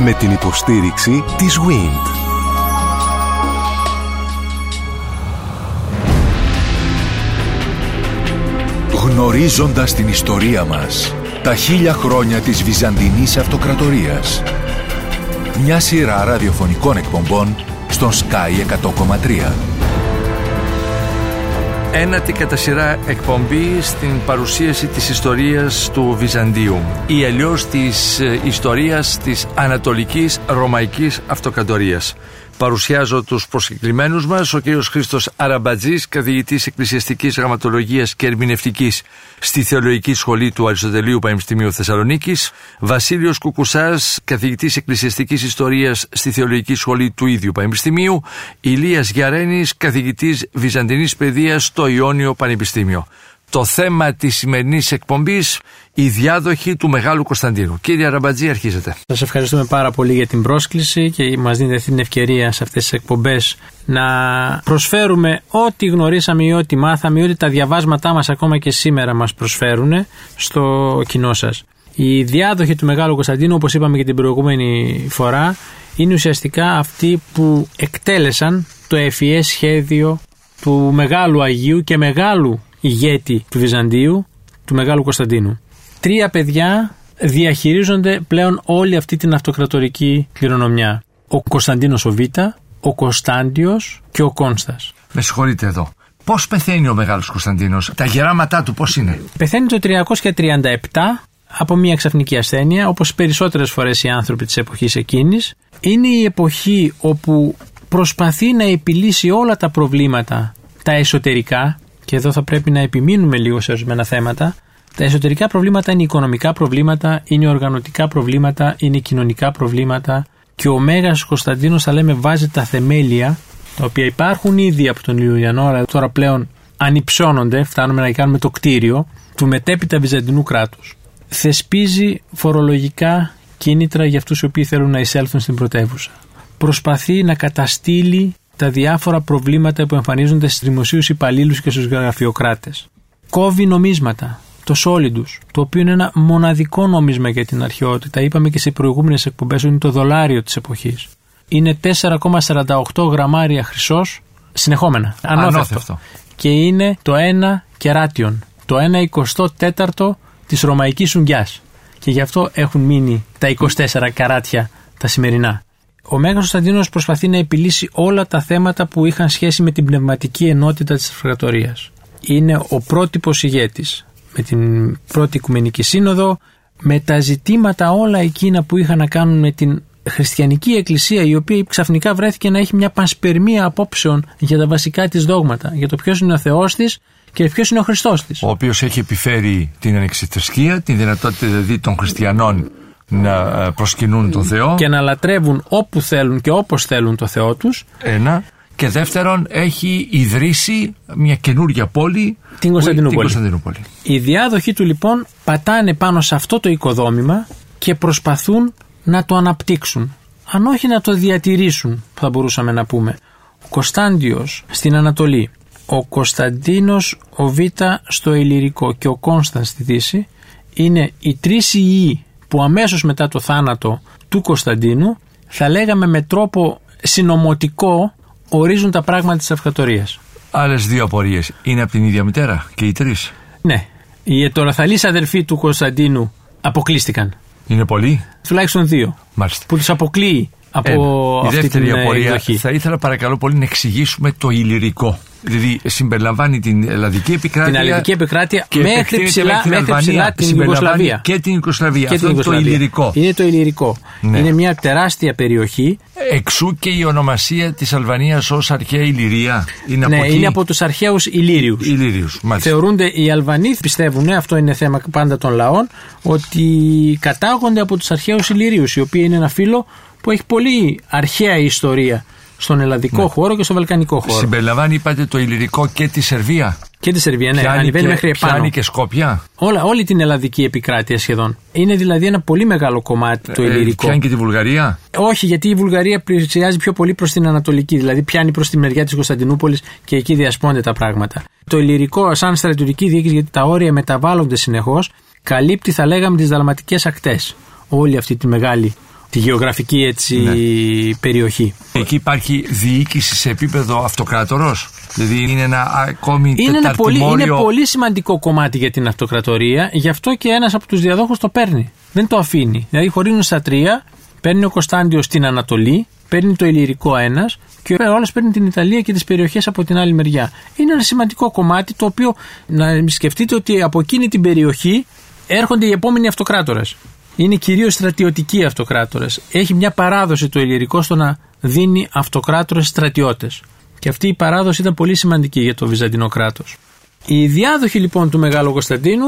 Με την υποστήριξη της WIND. Γνωρίζοντας την ιστορία μας, τα χίλια χρόνια της Βυζαντινής Αυτοκρατορίας. Μια σειρά ραδιοφωνικών εκπομπών στον Sky 100,3. Ένατη κατά σειρά εκπομπή στην παρουσίαση της ιστορίας του Βυζαντίου ή αλλιώς της ε, ιστορίας της Ανατολικής Ρωμαϊκής Αυτοκρατορίας. Παρουσιάζω τους προσκεκλημένους μας, ο κύριος Χρήστος Αραμπατζής, καθηγητής εκκλησιαστικής γραμματολογίας και ερμηνευτικής στη Θεολογική Σχολή του Αριστοτελείου Πανεπιστημίου Θεσσαλονίκης, Βασίλειος Κουκουσάς, καθηγητής εκκλησιαστικής ιστορίας στη Θεολογική Σχολή του ίδιου Πανεπιστημίου, Ηλίας Γιαρένης, καθηγητής Βυζαντινής Παιδείας στο Ιόνιο Πανεπιστήμιο το θέμα της σημερινής εκπομπής η διάδοχη του Μεγάλου Κωνσταντίνου. Κύριε Ραμπατζή, αρχίζετε. Σας ευχαριστούμε πάρα πολύ για την πρόσκληση και μας δίνετε την ευκαιρία σε αυτές τις εκπομπές να προσφέρουμε ό,τι γνωρίσαμε ή ό,τι μάθαμε ή ό,τι τα διαβάσματά μας ακόμα και σήμερα μας προσφέρουν στο κοινό σας. Η διάδοχη του Μεγάλου Κωνσταντίνου, όπως είπαμε και την προηγούμενη φορά, είναι ουσιαστικά αυτοί που εκτέλεσαν το ευφυές σχέδιο του Μεγάλου Αγίου και Μεγάλου ηγέτη του Βυζαντίου, του Μεγάλου Κωνσταντίνου. Τρία παιδιά διαχειρίζονται πλέον όλη αυτή την αυτοκρατορική κληρονομιά. Ο Κωνσταντίνος ο Β, ο Κωνσταντιος και ο Κόνστας. Με συγχωρείτε εδώ. Πώς πεθαίνει ο Μεγάλος Κωνσταντίνος, τα γεράματά του πώς είναι; Πεθαίνει το 337 από μια ξαφνική ασθένεια, όπως περισσότερες φορές οι άνθρωποι της εποχής εκείνης. Είναι η εποχή όπου προσπαθεί να επιλύσει όλα τα προβλήματα τα εσωτερικά και εδώ θα πρέπει να επιμείνουμε λίγο σε ορισμένα θέματα. Τα εσωτερικά προβλήματα είναι οικονομικά προβλήματα, είναι οργανωτικά προβλήματα, είναι κοινωνικά προβλήματα και ο Μέγας Κωνσταντίνος θα λέμε βάζει τα θεμέλια τα οποία υπάρχουν ήδη από τον Ιουλιανό αλλά τώρα πλέον ανυψώνονται, φτάνουμε να κάνουμε το κτίριο του μετέπειτα Βυζαντινού κράτους. Θεσπίζει φορολογικά κίνητρα για αυτούς οι οποίοι θέλουν να εισέλθουν στην πρωτεύουσα. Προσπαθεί να καταστήλει τα διάφορα προβλήματα που εμφανίζονται στους δημοσίους υπαλλήλους και στους γραφειοκράτες. Κόβει νομίσματα, το Solidus, το οποίο είναι ένα μοναδικό νόμισμα για την αρχαιότητα. Είπαμε και σε προηγούμενες εκπομπές ότι είναι το δολάριο της εποχής. Είναι 4,48 γραμμάρια χρυσός συνεχόμενα. Ανώθευτο. Και είναι το 1 κεράτιον, το 1 24ο της ρωμαϊκής ουγγιάς. Και γι' αυτό έχουν μείνει τα 24 καράτια τα σημερινά. Ο Μέγας Κωνσταντίνος προσπαθεί να επιλύσει όλα τα θέματα που είχαν σχέση με την πνευματική ενότητα της αυτοκρατορίας. Είναι ο πρότυπος ηγέτης με την πρώτη Οικουμενική Σύνοδο, με τα ζητήματα όλα εκείνα που είχαν να κάνουν με την χριστιανική εκκλησία η οποία ξαφνικά βρέθηκε να έχει μια πανσπερμία απόψεων για τα βασικά της δόγματα, για το ποιος είναι ο Θεός της και ποιος είναι ο Χριστός της. Ο οποίος έχει επιφέρει την ανεξιθρησκεία, την δυνατότητα δηλαδή των χριστιανών να ε, προσκυνούν τον Θεό. Και να λατρεύουν όπου θέλουν και όπως θέλουν το Θεό τους. Ένα. Και δεύτερον, έχει ιδρύσει μια καινούργια πόλη, την Κωνσταντινούπολη. Οι διάδοχοι του λοιπόν πατάνε πάνω σε αυτό το οικοδόμημα και προσπαθούν να το αναπτύξουν. Αν όχι να το διατηρήσουν, θα μπορούσαμε να πούμε. Ο Κωνσταντιος στην Ανατολή, ο Κωνσταντίνος ο Β στο Ηλυρικό και ο Κόνσταν στη Δύση είναι οι τρεις ιοί που αμέσως μετά το θάνατο του Κωνσταντίνου θα λέγαμε με τρόπο συνομωτικό ορίζουν τα πράγματα της αυτοκρατορίας. Άλλες δύο απορίες. Είναι από την ίδια μητέρα και οι τρεις; Ναι. Οι ετωροθαλείς αδερφοί του Κωνσταντίνου αποκλείστηκαν. Είναι πολλοί; Τουλάχιστον δύο. Μάλιστα. Που τους αποκλείει από Ένα. αυτή Η δεύτερη την ε, απορία εκδοχή. θα ήθελα παρακαλώ πολύ να εξηγήσουμε το ηλυρικό. Δηλαδή συμπεριλαμβάνει την Ελλαδική επικράτεια. Την Ελλαδική επικράτεια και μέχρι επεκτείνεται ψηλά, μέχρι την μέχρι Αλβανία. ψηλά την Συμπεριλαμβάνει Ιουγκοσλαβία. Και την Ιουγκοσλαβία. Και Αυτό την είναι το Ιουγκοσλαβία. ηλυρικό. Είναι το Ηλυρικό. Ναι. Είναι μια τεράστια περιοχή. Εξού και η ονομασία της Αλβανίας ως αρχαία Ηλυρία. Είναι ναι, από εκεί; είναι από τους αρχαίους Ηλύριους. Ηλύριους. Μάλιστα. Θεωρούνται οι Αλβανοί, πιστεύουν, αυτό είναι θέμα πάντα των λαών, ότι κατάγονται από τους αρχαίους Ηλυρίους, οι οποίοι είναι ένα φύλλο που έχει πολύ αρχαία ιστορία στον ελλαδικό Ναι. χώρο και στο βαλκανικό χώρο. Συμπεριλαμβάνει, είπατε, το Ηλυρικό και τη Σερβία. Και τη Σερβία, ναι, Πιάνει ανεβαίνει και, μέχρι επάνω. πιάνει και Σκόπια. Όλα, όλη την ελλαδική επικράτεια σχεδόν. Είναι δηλαδή ένα πολύ μεγάλο κομμάτι το Ε, Ηλυρικό. πιάνει και τη Βουλγαρία; Όχι, γιατί η Βουλγαρία πλησιάζει πιο πολύ προς την Ανατολική, δηλαδή πιάνει προς τη μεριά της Κωνσταντινούπολης και εκεί διασπώνται τα πράγματα. Το Ηλυρικό, σαν στρατιωτική διοίκηση, γιατί τα όρια μεταβάλλονται συνεχώς, καλύπτει, θα λέγαμε, τις δαλματικέ ακτές. Όλη αυτή τη μεγάλη τη γεωγραφική έτσι περιοχή. Εκεί υπάρχει διοίκηση σε επίπεδο αυτοκράτορος. Δηλαδή είναι ένα ακόμη Είναι ένα πολύ, τεταρτημόριο- είναι πολύ σημαντικό κομμάτι για την αυτοκρατορία, γι' αυτό και ένας από τους διαδόχους το παίρνει. Δεν το αφήνει. Δηλαδή χωρίζουν στα τρία, παίρνει ο Κωνσταντιος στην Ανατολή, παίρνει το Ηλυρικό ένας και ο άλλος παίρνει την Ιταλία και τις περιοχές από την άλλη μεριά. Είναι ένα σημαντικό κομμάτι το οποίο να σκεφτείτε ότι από εκείνη την περιοχή έρχονται οι επόμενοι αυτοκράτορες. Είναι κυρίως στρατιωτικοί αυτοκράτορες. Έχει μια παράδοση το Ηλυρικό στο να δίνει αυτοκράτορες στρατιώτες. Και αυτή η παράδοση ήταν πολύ σημαντική για το Βυζαντινό κράτος. Οι διάδοχοι λοιπόν του Μεγάλου Κωνσταντίνου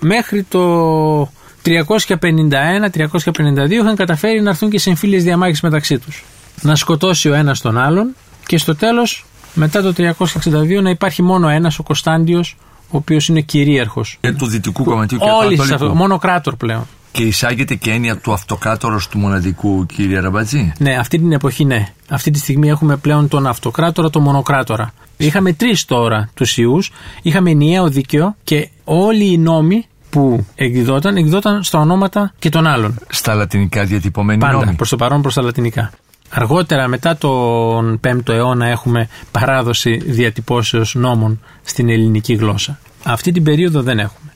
μέχρι το 351-352 είχαν καταφέρει να έρθουν και σε εμφύλιες διαμάχες μεταξύ τους. Να σκοτώσει ο ένας τον άλλον και στο τέλος μετά το 362 να υπάρχει μόνο ένας ο Κωνσταντιος ο οποίος είναι κυρίαρχος. Και του δυτικού κομματιού και του Όλοι ανατολικού. μόνο κράτορ πλέον. Και εισάγεται και έννοια του αυτοκράτορος του μοναδικού, κύριε Ραμπατζή; Ναι, αυτή την εποχή ναι. Αυτή τη στιγμή έχουμε πλέον τον αυτοκράτορα, τον μονοκράτορα. Είχαμε τρεις τώρα τους ιούς. Είχαμε ενιαίο δίκαιο και όλοι οι νόμοι που εκδιδόταν, εκδιδόταν στα ονόματα και των άλλων. Στα λατινικά διατυπωμένοι Πάντα νόμοι. προς το παρόν προς τα λατινικά. Αργότερα, μετά τον 5ο αιώνα, έχουμε παράδοση διατυπώσεως νόμων στην ελληνική γλώσσα. Αυτή την περίοδο δεν έχουμε.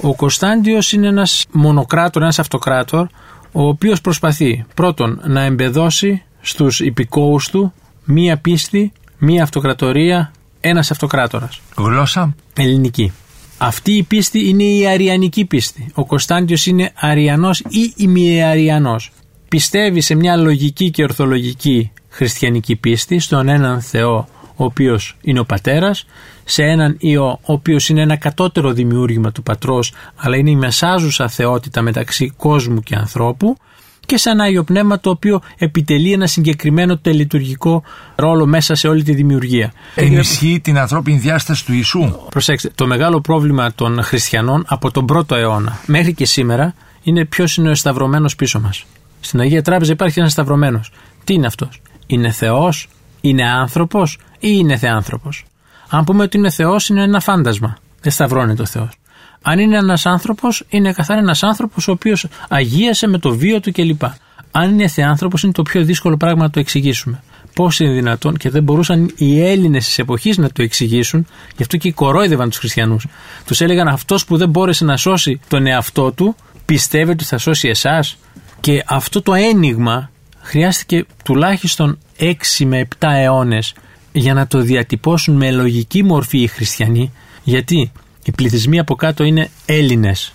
Ο Κωνσταντιος είναι ένας μονοκράτορ, ένας αυτοκράτορ, ο οποίος προσπαθεί πρώτον να εμπεδώσει στους υπηκόους του μία πίστη, μία αυτοκρατορία, ένας αυτοκράτορας. Γλώσσα; Ελληνική. Αυτή η πίστη είναι η αριανική πίστη. Ο Κωνσταντιος είναι αριανός ή ημιαριανός. Πιστεύει σε μια λογική και ορθολογική χριστιανική πίστη, στον έναν Θεό ο οποίος είναι ο πατέρας, σε έναν Υιό ο οποίος είναι ένα κατώτερο δημιούργημα του πατρός, αλλά είναι η μεσάζουσα θεότητα μεταξύ κόσμου και ανθρώπου, και σε ένα Άγιο Πνεύμα το οποίο επιτελεί ένα συγκεκριμένο τελειτουργικό ρόλο μέσα σε όλη τη δημιουργία. Ενισχύει την ανθρώπινη διάσταση του Ιησού. Προσέξτε, το μεγάλο πρόβλημα των χριστιανών από τον πρώτο αιώνα μέχρι και σήμερα είναι ποιος είναι ο σταυρωμένο πίσω μας. Στην Αγία Τράπεζα υπάρχει ένας σταυρωμένο. Τι είναι αυτός, Είναι Θεός, Είναι άνθρωπος ή είναι Θεάνθρωπος; Αν πούμε ότι είναι Θεός, είναι ένα φάντασμα. Δεν σταυρώνεται ο Θεός. Αν είναι ένας άνθρωπος, είναι καθαρά ένας άνθρωπος ο οποίος αγίασε με το βίο του κλπ. Αν είναι Θεάνθρωπο, είναι το πιο δύσκολο πράγμα να το εξηγήσουμε. Πώς είναι δυνατόν και δεν μπορούσαν οι Έλληνες της εποχής να το εξηγήσουν, γι' αυτό και κορόιδευαν τους χριστιανούς. Τους έλεγαν αυτός που δεν μπόρεσε να σώσει τον εαυτό του, πιστεύει ότι θα σώσει εσάς. Και αυτό το ένιγμα χρειάστηκε τουλάχιστον 6 με 7 αιώνες για να το διατυπώσουν με λογική μορφή οι χριστιανοί. Γιατί οι πληθυσμοί από κάτω είναι Έλληνες.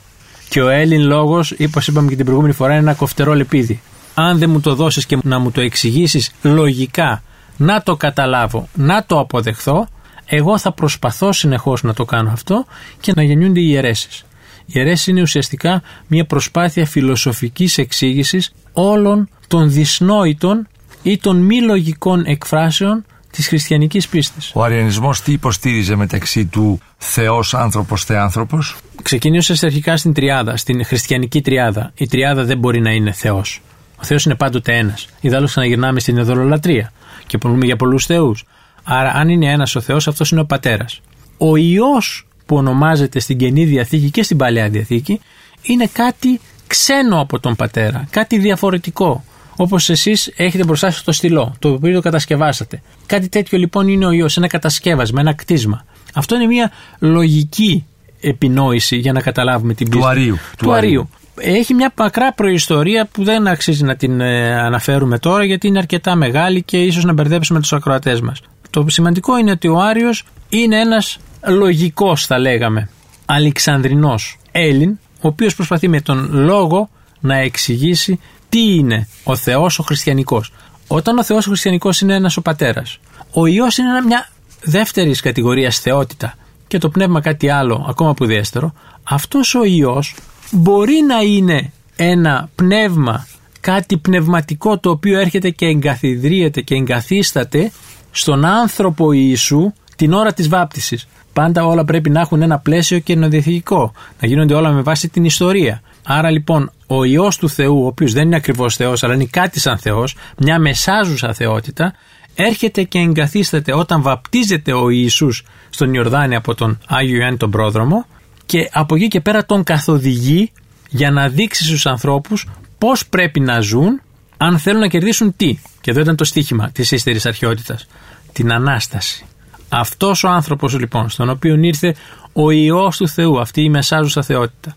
Και ο Έλλην λόγος, όπω είπαμε και την προηγούμενη φορά, είναι ένα κοφτερό λεπίδι. Αν δεν μου το δώσεις και να μου το εξηγήσεις λογικά, να το καταλάβω, να το αποδεχθώ, εγώ θα προσπαθώ συνεχώς να το κάνω αυτό και να γεννιούνται οι αιρέσεις. Οι αιρέσεις είναι ουσιαστικά μια προσπάθεια φιλοσοφικής εξήγησης όλων των δυσνόητων ή των μη λογικών εκφράσεων της χριστιανικής πίστης. Ο αριανισμός τι υποστήριζε μεταξύ του Θεός άνθρωπος Θεάνθρωπος. Ξεκίνησε αρχικά στην τριάδα, στην χριστιανική τριάδα. Η τριάδα δεν μπορεί να είναι Θεός. Ο Θεός είναι πάντοτε ένας. Ιδάλλως ξαναγυρνάμε στην ειδωλολατρία και πούμε για πολλούς θεούς. Άρα αν είναι ένας ο Θεός αυτός είναι ο πατέρας. Ο Υιός που ονομάζεται στην Καινή Διαθήκη και στην Παλαιά Διαθήκη είναι κάτι ξένο από τον πατέρα, κάτι διαφορετικό. Όπως εσείς έχετε μπροστά σας το στυλό, το οποίο το κατασκευάσατε. Κάτι τέτοιο λοιπόν είναι ο ιός, ένα κατασκεύασμα, ένα κτίσμα. Αυτό είναι μια λογική επινόηση για να καταλάβουμε την πίστη. Αρίου. Του, Του Αρίου. Έχει μια μακρά προϊστορία που δεν αξίζει να την ε, αναφέρουμε τώρα γιατί είναι αρκετά μεγάλη και ίσως να μπερδέψουμε τους ακροατές μας. Το σημαντικό είναι ότι ο Άριος είναι ένας λογικός θα λέγαμε, αλεξανδρινός Έλλην, ο οποίος προσπαθεί με τον λόγο να εξηγήσει τι είναι ο Θεός ο χριστιανικός; Όταν ο Θεός ο χριστιανικός είναι ένας ο πατέρας, ο Υιός είναι μια δεύτερης κατηγορίας θεότητα και το πνεύμα κάτι άλλο ακόμα πουδέστερο, αυτός ο Υιός μπορεί να είναι ένα πνεύμα, κάτι πνευματικό το οποίο έρχεται και εγκαθιδρύεται και εγκαθίσταται στον άνθρωπο Ιησού την ώρα της βάπτισης. Πάντα όλα πρέπει να έχουν ένα πλαίσιο και ενωδιαθηκικό, να γίνονται όλα με βάση την ιστορία. Άρα λοιπόν ο Υιός του Θεού, ο οποίος δεν είναι ακριβώς Θεός αλλά είναι κάτι σαν Θεός, μια μεσάζουσα θεότητα, έρχεται και εγκαθίσταται όταν βαπτίζεται ο Ιησούς στον Ιορδάνη από τον Άγιο Ιωάννη τον Πρόδρομο και από εκεί και πέρα τον καθοδηγεί για να δείξει στους ανθρώπους πώς πρέπει να ζουν αν θέλουν να κερδίσουν τι. Και εδώ ήταν το στίχημα της ύστερης αρχαιότητας. Την ανάσταση. Αυτός ο άνθρωπος λοιπόν, στον οποίο ήρθε ο ιό του Θεού, αυτή η μεσάζουσα θεότητα,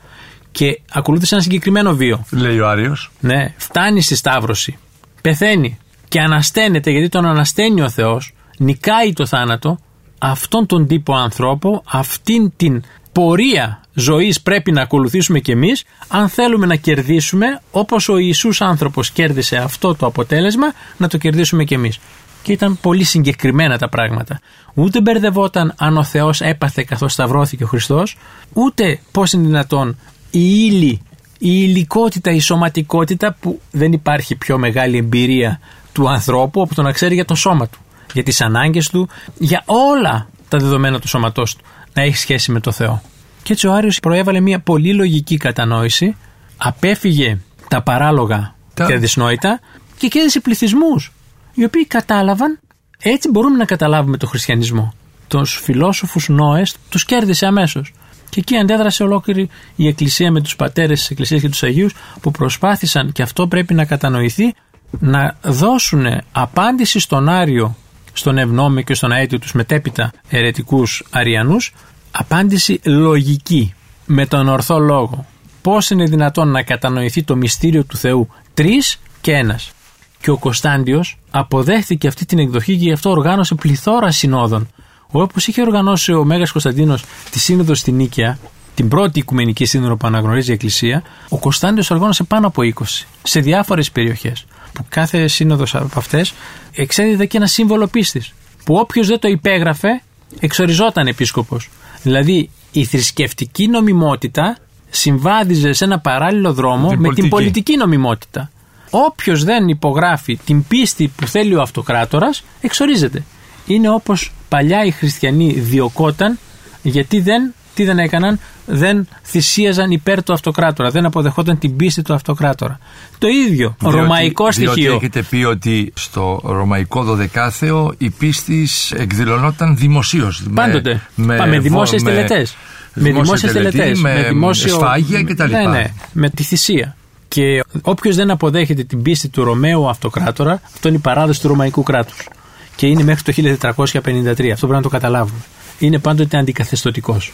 και ακολούθησε ένα συγκεκριμένο βίο. Λέει ο Άριος. Ναι, φτάνει στη Σταύρωση, πεθαίνει και ανασταίνεται γιατί τον ανασταίνει ο Θεός, νικάει το θάνατο, αυτόν τον τύπο ανθρώπο, αυτήν την πορεία ζωής πρέπει να ακολουθήσουμε κι εμείς, αν θέλουμε να κερδίσουμε όπως ο Ιησούς άνθρωπος κέρδισε αυτό το αποτέλεσμα, να το κερδίσουμε κι εμείς. Και ήταν πολύ συγκεκριμένα τα πράγματα. Ούτε μπερδευόταν αν ο Θεός έπαθε καθώς σταυρώθηκε ο Χριστός, ούτε πώς είναι δυνατόν η ύλη, η υλικότητα, η σωματικότητα που δεν υπάρχει πιο μεγάλη εμπειρία του ανθρώπου από το να ξέρει για το σώμα του, για τις ανάγκες του, για όλα τα δεδομένα του σώματός του να έχει σχέση με το Θεό. Και έτσι ο Άριος προέβαλε μια πολύ λογική κατανόηση, απέφυγε τα παράλογα τα... και αδυσνόητα και κέρδισε πληθυσμούς, οι οποίοι κατάλαβαν, έτσι μπορούμε να καταλάβουμε το χριστιανισμό. Τους φιλόσοφους Νόες τους κέρδισε αμέσως. Και εκεί αντέδρασε ολόκληρη η Εκκλησία με τους πατέρες της Εκκλησίας και τους Αγίους που προσπάθησαν, και αυτό πρέπει να κατανοηθεί, να δώσουν απάντηση στον Άριο, στον Ευνόμιο και στον Αέτιο τους μετέπειτα αιρετικούς Αριανούς, απάντηση λογική, με τον ορθό λόγο. Πώς είναι δυνατόν να κατανοηθεί το μυστήριο του Θεού τρεις και ένας; Και ο Κωνσταντιος αποδέχθηκε αυτή την εκδοχή και γι' αυτό οργάνωσε πληθώρα συνόδων. Όπω είχε οργανώσει ο Μέγας Κωνσταντίνος τη σύνοδο στην Νίκαια, την πρώτη οικουμενική σύνοδο που αναγνωρίζει η Εκκλησία, ο Κωνσταντιος οργάνωσε πάνω από 20 σε διάφορες περιοχές που κάθε σύνοδος από αυτές εξέδιδε και ένα σύμβολο πίστης που όποιος δεν το υπέγραφε εξοριζόταν επίσκοπος. Δηλαδή η θρησκευτική νομιμότητα συμβάδιζε σε ένα παράλληλο δρόμο με την πολιτική νομιμότητα. Όποιος δεν υπογράφει την πίστη που θέλει ο αυτοκράτορας εξορίζεται. Είναι όπως παλιά οι χριστιανοί διωκόταν γιατί δεν τι δεν έκαναν, δεν θυσίαζαν υπέρ του αυτοκράτορα, δεν αποδεχόταν την πίστη του αυτοκράτορα. Το ίδιο, διότι, ρωμαϊκό στοιχείο. Διότι έχετε πει ότι στο ρωμαϊκό δωδεκάθεο η πίστη εκδηλωνόταν δημοσίως. Πάντοτε. Με, με, με δημόσιες τελετές. Με δημόσιες τελετές. Με, με δημόσιο... σφάγια κτλ. Ναι, ναι, με τη θυσία. Και όποιος δεν αποδέχεται την πίστη του Ρωμαίου αυτοκράτορα, αυτό είναι η παράδοση του Ρωμαϊκού κράτους. Και είναι μέχρι το 1453. Αυτό πρέπει να το καταλάβουμε. Είναι πάντοτε αντικαθεστωτικός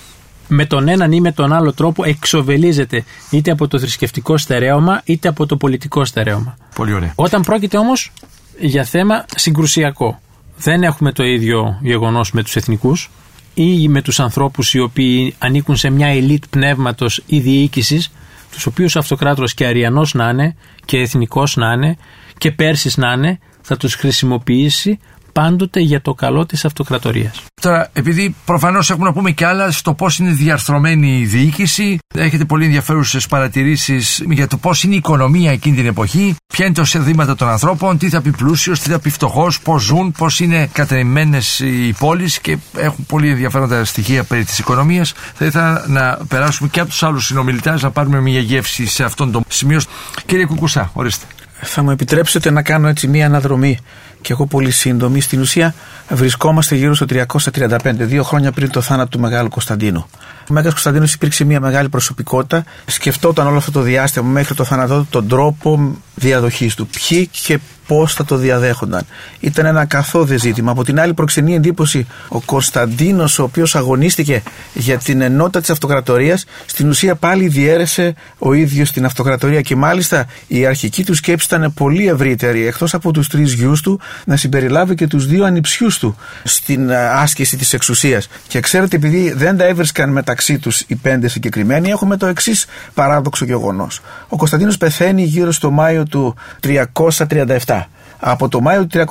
με τον έναν ή με τον άλλο τρόπο εξοβελίζεται είτε από το θρησκευτικό στερέωμα είτε από το πολιτικό στερέωμα. Πολύ ωραία. Όταν πρόκειται όμως για θέμα συγκρουσιακό, δεν έχουμε το ίδιο γεγονός με τους εθνικούς ή με τους ανθρώπους οι οποίοι ανήκουν σε μια ελίτ πνεύματος ή διοίκησης, τους οποίους αυτοκράτορο και αριανός να είναι και εθνικός να είναι και πέρσις να είναι, θα τους χρησιμοποιήσει πάντοτε για το καλό της αυτοκρατορίας. Τώρα, επειδή προφανώς έχουμε να πούμε και άλλα στο πώς είναι διαρθρωμένη η διοίκηση, έχετε πολύ ενδιαφέρουσες παρατηρήσεις για το πώς είναι η οικονομία εκείνη την εποχή, ποια είναι τα εισοδήματα των ανθρώπων, τι θα πει πλούσιος, τι θα πει φτωχός, πώς ζουν, πώς είναι κατεημένες οι πόλεις και έχουν πολύ ενδιαφέροντα στοιχεία περί της οικονομίας. Θα ήθελα να περάσουμε και από τους άλλους συνομιλητές να πάρουμε μια γεύση σε αυτόν τον σημείο. Κύριε Κουκουσά, ορίστε. Θα μου επιτρέψετε να κάνω έτσι μια αναδρομή και εγώ πολύ σύντομη. Στην ουσία βρισκόμαστε γύρω στο 335, δύο χρόνια πριν το θάνατο του Μεγάλου Κωνσταντίνου. Ο Μέγας Κωνσταντίνος υπήρξε μια μεγάλη προσωπικότητα. Σκεφτόταν όλο αυτό το διάστημα μέχρι το θάνατό του τον τρόπο διαδοχής του. Ποιοι και πώς θα το διαδέχονταν. Ήταν ένα καθόδε ζήτημα. Από την άλλη, προξενεί εντύπωση ο Κωνσταντίνος, ο οποίος αγωνίστηκε για την ενότητα της αυτοκρατορίας, στην ουσία πάλι διέρεσε ο ίδιος την αυτοκρατορία. Και μάλιστα η αρχική του σκέψη ήταν πολύ ευρύτερη. Εκτός από τους τρεις γιους του, να συμπεριλάβει και τους δύο ανιψιούς του στην ε, άσκηση της εξουσίας. Και ξέρετε, επειδή δεν τα έβρισκαν μεταξύ τους οι πέντε συγκεκριμένοι, έχουμε το εξής παράδοξο γεγονός. Ο Κωνσταντίνος πεθαίνει γύρω στο Μάιο του 337 από το Μάιο του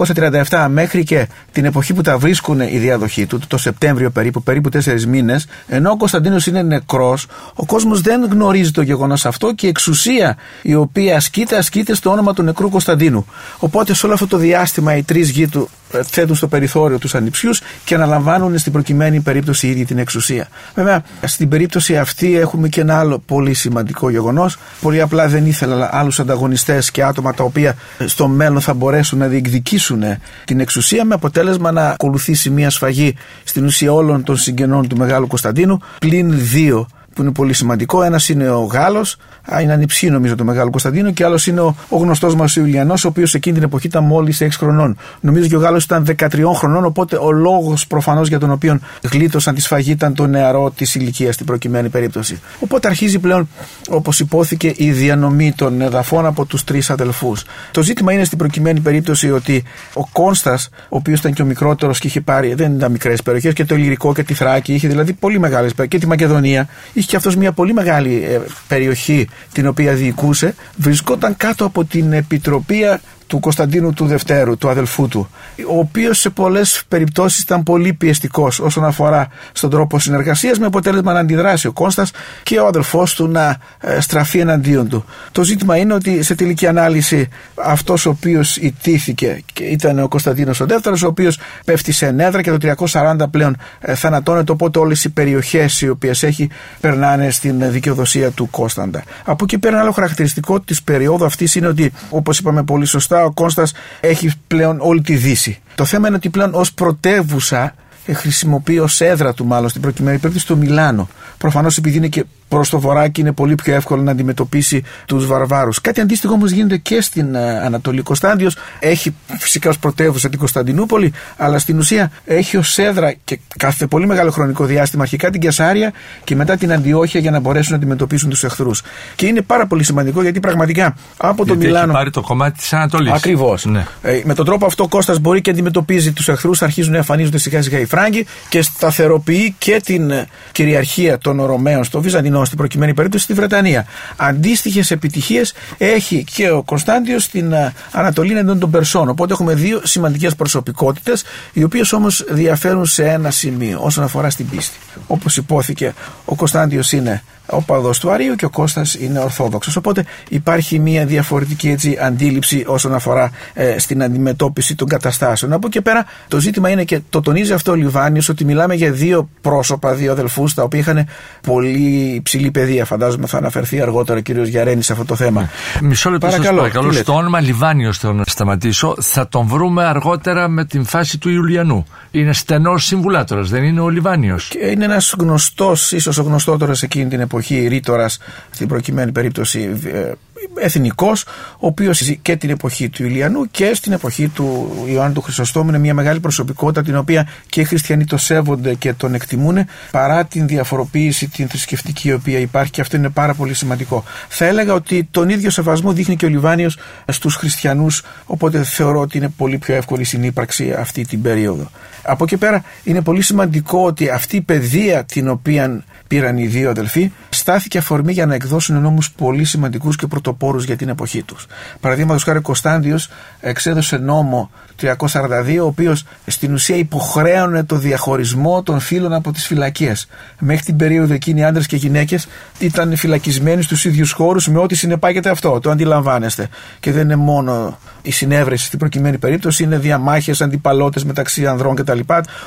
337 μέχρι και την εποχή που τα βρίσκουν η διαδοχή του, το Σεπτέμβριο περίπου, περίπου τέσσερις μήνες, ενώ ο Κωνσταντίνος είναι νεκρός, ο κόσμος δεν γνωρίζει το γεγονός αυτό και η εξουσία η οποία ασκείται, ασκείται στο όνομα του νεκρού Κωνσταντίνου. Οπότε σε όλο αυτό το διάστημα οι τρεις γη του ε, θέτουν στο περιθώριο τους ανιψιούς και αναλαμβάνουν στην προκειμένη περίπτωση ήδη την εξουσία. Βέβαια, στην περίπτωση αυτή έχουμε και ένα άλλο πολύ σημαντικό γεγονός. Πολύ απλά δεν ήθελα άλλους ανταγωνιστές και άτομα τα οποία στο μέλλον θα μπορέσουν να διεκδικήσουν την εξουσία με αποτέλεσμα να ακολουθήσει μια σφαγή στην ουσία όλων των συγγενών του Μεγάλου Κωνσταντίνου πλην δύο που είναι πολύ σημαντικό. Ένας είναι ο Γάλλος, είναι ανυψή νομίζω το Μεγάλο Κωνσταντίνο, και άλλος είναι ο, ο γνωστός μας ο Ιουλιανός, ο οποίος εκείνη την εποχή ήταν μόλις 6 χρονών. Νομίζω και ο Γάλλος ήταν 13 χρονών, οπότε ο λόγος προφανώς για τον οποίο γλίτωσαν τη σφαγή ήταν το νεαρό της ηλικίας στην προκειμένη περίπτωση. Οπότε αρχίζει πλέον, όπως υπόθηκε, η διανομή των εδαφών από τους τρεις αδελφούς. Το ζήτημα είναι στην προκειμένη περίπτωση ότι ο Κόνστας, ο οποίος ήταν και ο μικρότερος και είχε πάρει, δεν ήταν μικρές περιοχές, και το Ηλυρικό και τη Θράκη, είχε δηλαδή πολύ μεγάλες και τη Μακεδονία, είχε και αυτός μια πολύ μεγάλη ε, περιοχή την οποία διοικούσε, βρισκόταν κάτω από την επιτροπή του Κωνσταντίνου του Δευτέρου, του αδελφού του, ο οποίος σε πολλές περιπτώσεις ήταν πολύ πιεστικός όσον αφορά στον τρόπο συνεργασίας, με αποτέλεσμα να αντιδράσει ο Κώστας και ο αδελφός του να ε, στραφεί εναντίον του. Το ζήτημα είναι ότι σε τελική ανάλυση αυτός ο οποίος ιτήθηκε ήταν ο Κωνσταντίνος ο Δεύτερος, ο οποίος πέφτει σε ενέδρα και το 340 πλέον ε, θανατώνεται. Οπότε όλες οι περιοχές οι οποίες έχει περνάνε στην δικαιοδοσία του Κώσταντα. Από εκεί πέρα, ένα άλλο χαρακτηριστικό της περίοδου αυτής είναι ότι, όπως είπαμε πολύ σωστά, ο Κώστας έχει πλέον όλη τη Δύση. Το θέμα είναι ότι πλέον ως πρωτεύουσα χρησιμοποιεί ως έδρα του μάλλον στην προκειμένη περίπτωση το Μιλάνο. Προφανώς επειδή είναι και προς το βορρά και είναι πολύ πιο εύκολο να αντιμετωπίσει τους βαρβάρους. Κάτι αντίστοιχο όμως γίνεται και στην ε, Ανατολή. Κωνσταντιος έχει φυσικά ως πρωτεύουσα την Κωνσταντινούπολη, αλλά στην ουσία έχει ως έδρα και κάθε πολύ μεγάλο χρονικό διάστημα αρχικά την Κεσάρια και μετά την Αντιόχεια για να μπορέσουν να αντιμετωπίσουν τους εχθρούς. Και είναι πάρα πολύ σημαντικό γιατί πραγματικά από το Μιλάνο. Έχει πάρει το κομμάτι της Ανατολής. Ακριβώς. Ναι. Ε, με τον τρόπο αυτό ο Κώστας μπορεί και αντιμετωπίζει τους εχθρούς, αρχίζουν να εμφανίζονται σιγά σιγά οι Φράγκοι και σταθεροποιεί και την ε, κυριαρχία των Ρωμαίων στο Βυζαντινό στην προκειμένη περίπτωση στη Βρετανία. Αντίστοιχες επιτυχίες έχει και ο Κωνσταντιος στην ε, Ανατολή εναντίον των Περσών. Οπότε έχουμε δύο σημαντικές προσωπικότητες, οι οποίες όμως διαφέρουν σε ένα σημείο όσον αφορά στην πίστη. Όπως υπόθηκε, ο Κωνσταντιος είναι ο παδός του Αρίου και ο Κώστας είναι Ορθόδοξος. Οπότε υπάρχει μια διαφορετική έτσι, αντίληψη όσον αφορά ε, στην αντιμετώπιση των καταστάσεων. Από εκεί πέρα το ζήτημα είναι και το τονίζει αυτό ο Λιβάνιος ότι μιλάμε για δύο πρόσωπα, δύο αδελφούς τα οποία είχαν πολύ υψηλή παιδεία. Φαντάζομαι θα αναφερθεί αργότερα ο κύριος Γιαρένης σε αυτό το θέμα. Μισό λεπτό παρακαλώ. παρακαλώ. Στο όνομα Λιβάνιος θέλω να σταματήσω. Θα τον βρούμε αργότερα με την φάση του Ιουλιανού. Είναι στενός συμβουλάτορας, δεν είναι ο Λιβάνιος; Είναι ένας γνωστός, ίσως ο γνωστότερος εκείνη την εποχή ρήτορας, στην προκειμένη περίπτωση ε, εθνικός, ο οποίος και την εποχή του Ηλιανού και στην εποχή του Ιωάννου του Χρυσοστόμου είναι μια μεγάλη προσωπικότητα την οποία και οι χριστιανοί το σέβονται και τον εκτιμούν παρά την διαφοροποίηση την θρησκευτική η οποία υπάρχει και αυτό είναι πάρα πολύ σημαντικό. Θα έλεγα ότι τον ίδιο σεβασμό δείχνει και ο Λιβάνιος στους χριστιανούς οπότε θεωρώ ότι είναι πολύ πιο εύκολη η συνύπαρξη αυτή την περίοδο. Από εκεί πέρα είναι πολύ σημαντικό ότι αυτή η παιδεία την οποία πήραν οι δύο αδελφοί, στάθηκε αφορμή για να εκδώσουν νόμους πολύ σημαντικούς και πρωτοπόρους για την εποχή τους. Παραδείγματος χάρη, ο Κωνσταντιος εξέδωσε νόμο 342, ο οποίος στην ουσία υποχρέωνε το διαχωρισμό των φίλων από τις φυλακίες. Μέχρι την περίοδο εκείνη, οι άντρες και γυναίκες ήταν φυλακισμένοι στους ίδιους χώρους με ό,τι συνεπάγεται αυτό. Το αντιλαμβάνεστε. Και δεν είναι μόνο η συνέβρεση στην προκειμένη περίπτωση, είναι διαμάχες, αντιπαλότε μεταξύ ανδρών κτλ.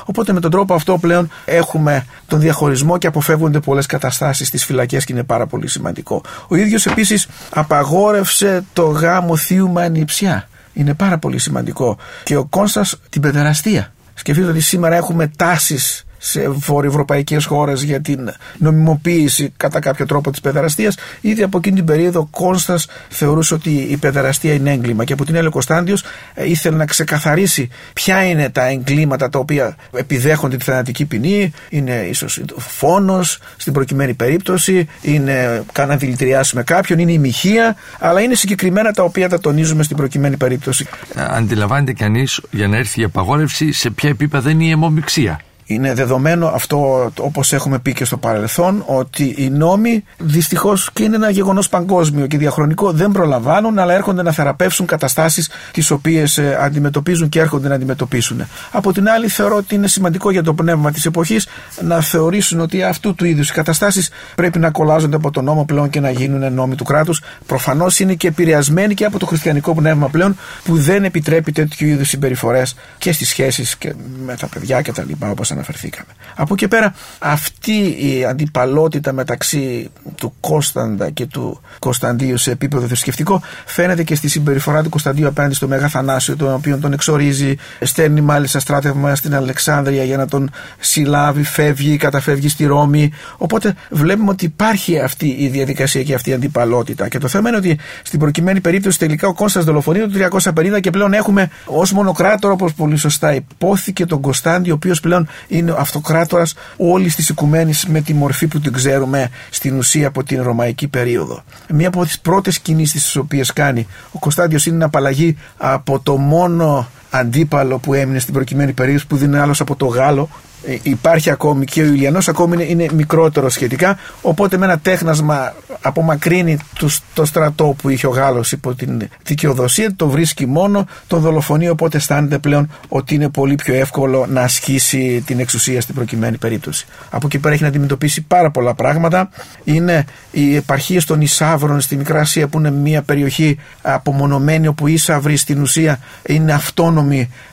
Οπότε με τον τρόπο αυτό πλέον έχουμε τον διαχωρισμό και αποφεύγονται πολλές καταστάσεις στις φυλακές και είναι πάρα πολύ σημαντικό. Ο ίδιος επίσης απαγόρευσε το γάμο θείου με ανιψιά. Είναι πάρα πολύ σημαντικό. Και ο Κόνστας την παιδεραστία. Σκεφτείτε ότι σήμερα έχουμε τάσεις σε βορειοευρωπαϊκές χώρες για την νομιμοποίηση κατά κάποιο τρόπο της παιδεραστίας. Ήδη από εκείνη την περίοδο ο Κόνστα θεωρούσε ότι η παιδεραστία είναι έγκλημα και από την άλλη Κωνσταντιος ε, ήθελε να ξεκαθαρίσει ποια είναι τα εγκλήματα τα οποία επιδέχονται τη θανατική ποινή. Είναι ίσως φόνος στην προκειμένη περίπτωση, είναι κανένα δηλητηριάσει με κάποιον, είναι η μοιχεία, αλλά είναι συγκεκριμένα τα οποία τα τονίζουμε στην προκειμένη περίπτωση. Αντιλαμβάνεται κανείς για να έρθει η απαγόρευση σε ποια επίπεδα είναι η αιμομηξία. Είναι δεδομένο αυτό όπως έχουμε πει και στο παρελθόν ότι οι νόμοι δυστυχώς και είναι ένα γεγονός παγκόσμιο και διαχρονικό δεν προλαμβάνουν αλλά έρχονται να θεραπεύσουν καταστάσεις τις οποίες ε, αντιμετωπίζουν και έρχονται να αντιμετωπίσουν. Από την άλλη θεωρώ ότι είναι σημαντικό για το πνεύμα της εποχής να θεωρήσουν ότι αυτού του είδους οι καταστάσεις πρέπει να κολλάζονται από τον νόμο πλέον και να γίνουν νόμοι του κράτους. Προφανώς είναι και επηρεασμένοι και από το χριστιανικό πνεύμα πλέον που δεν επιτρέπει τέτοιου είδους συμπεριφορές και στις σχέσεις και με τα παιδιά κτλ. όπως αναφερθήκαμε. Από εκεί πέρα αυτή η αντιπαλότητα μεταξύ του Κώσταντα και του Κωνσταντίου σε επίπεδο θρησκευτικό φαίνεται και στη συμπεριφορά του Κωνσταντίου απέναντι στο Μέγα Θανάσιο, τον οποίο τον εξορίζει, στέλνει μάλιστα στράτευμα στην Αλεξάνδρεια για να τον συλλάβει, φεύγει, καταφεύγει στη Ρώμη. Οπότε βλέπουμε ότι υπάρχει αυτή η διαδικασία και αυτή η αντιπαλότητα. Και το θέμα είναι ότι στην προκειμένη περίπτωση τελικά ο Κώστας δολοφονεί το 350 και πλέον έχουμε ως μονοκράτορα, όπως πολύ σωστά υπόθηκε, τον Κωνσταντιο, ο οποίος πλέον είναι ο αυτοκράτορας όλης της οικουμένης με τη μορφή που την ξέρουμε στην ουσία από την Ρωμαϊκή περίοδο. Μία από τις πρώτες κινήσεις τις οποίες κάνει ο Κωνσταντιος είναι να απαλλαγεί από το μόνο αντίπαλο που έμεινε στην προκειμένη περίοδος που δεν είναι άλλος από το Γάλλο. Ε, υπάρχει ακόμη και ο Ιουλιανός ακόμη είναι, είναι μικρότερο σχετικά. Οπότε με ένα τέχνασμα απομακρύνει το, το στρατό που είχε ο Γάλλος υπό την δικαιοδοσία το βρίσκει μόνο τον δολοφονεί οπότε αισθάνεται πλέον ότι είναι πολύ πιο εύκολο να ασκήσει την εξουσία στην προκειμένη περίπτωση. Από εκεί πέρα έχει να αντιμετωπίσει πάρα πολλά πράγματα. Είναι οι επαρχίες των Ισάβρων στη Μικρά Ασία που είναι μια περιοχή απομονωμένη όπου οι Ισαύροι στην ουσία είναι αυτόνομοι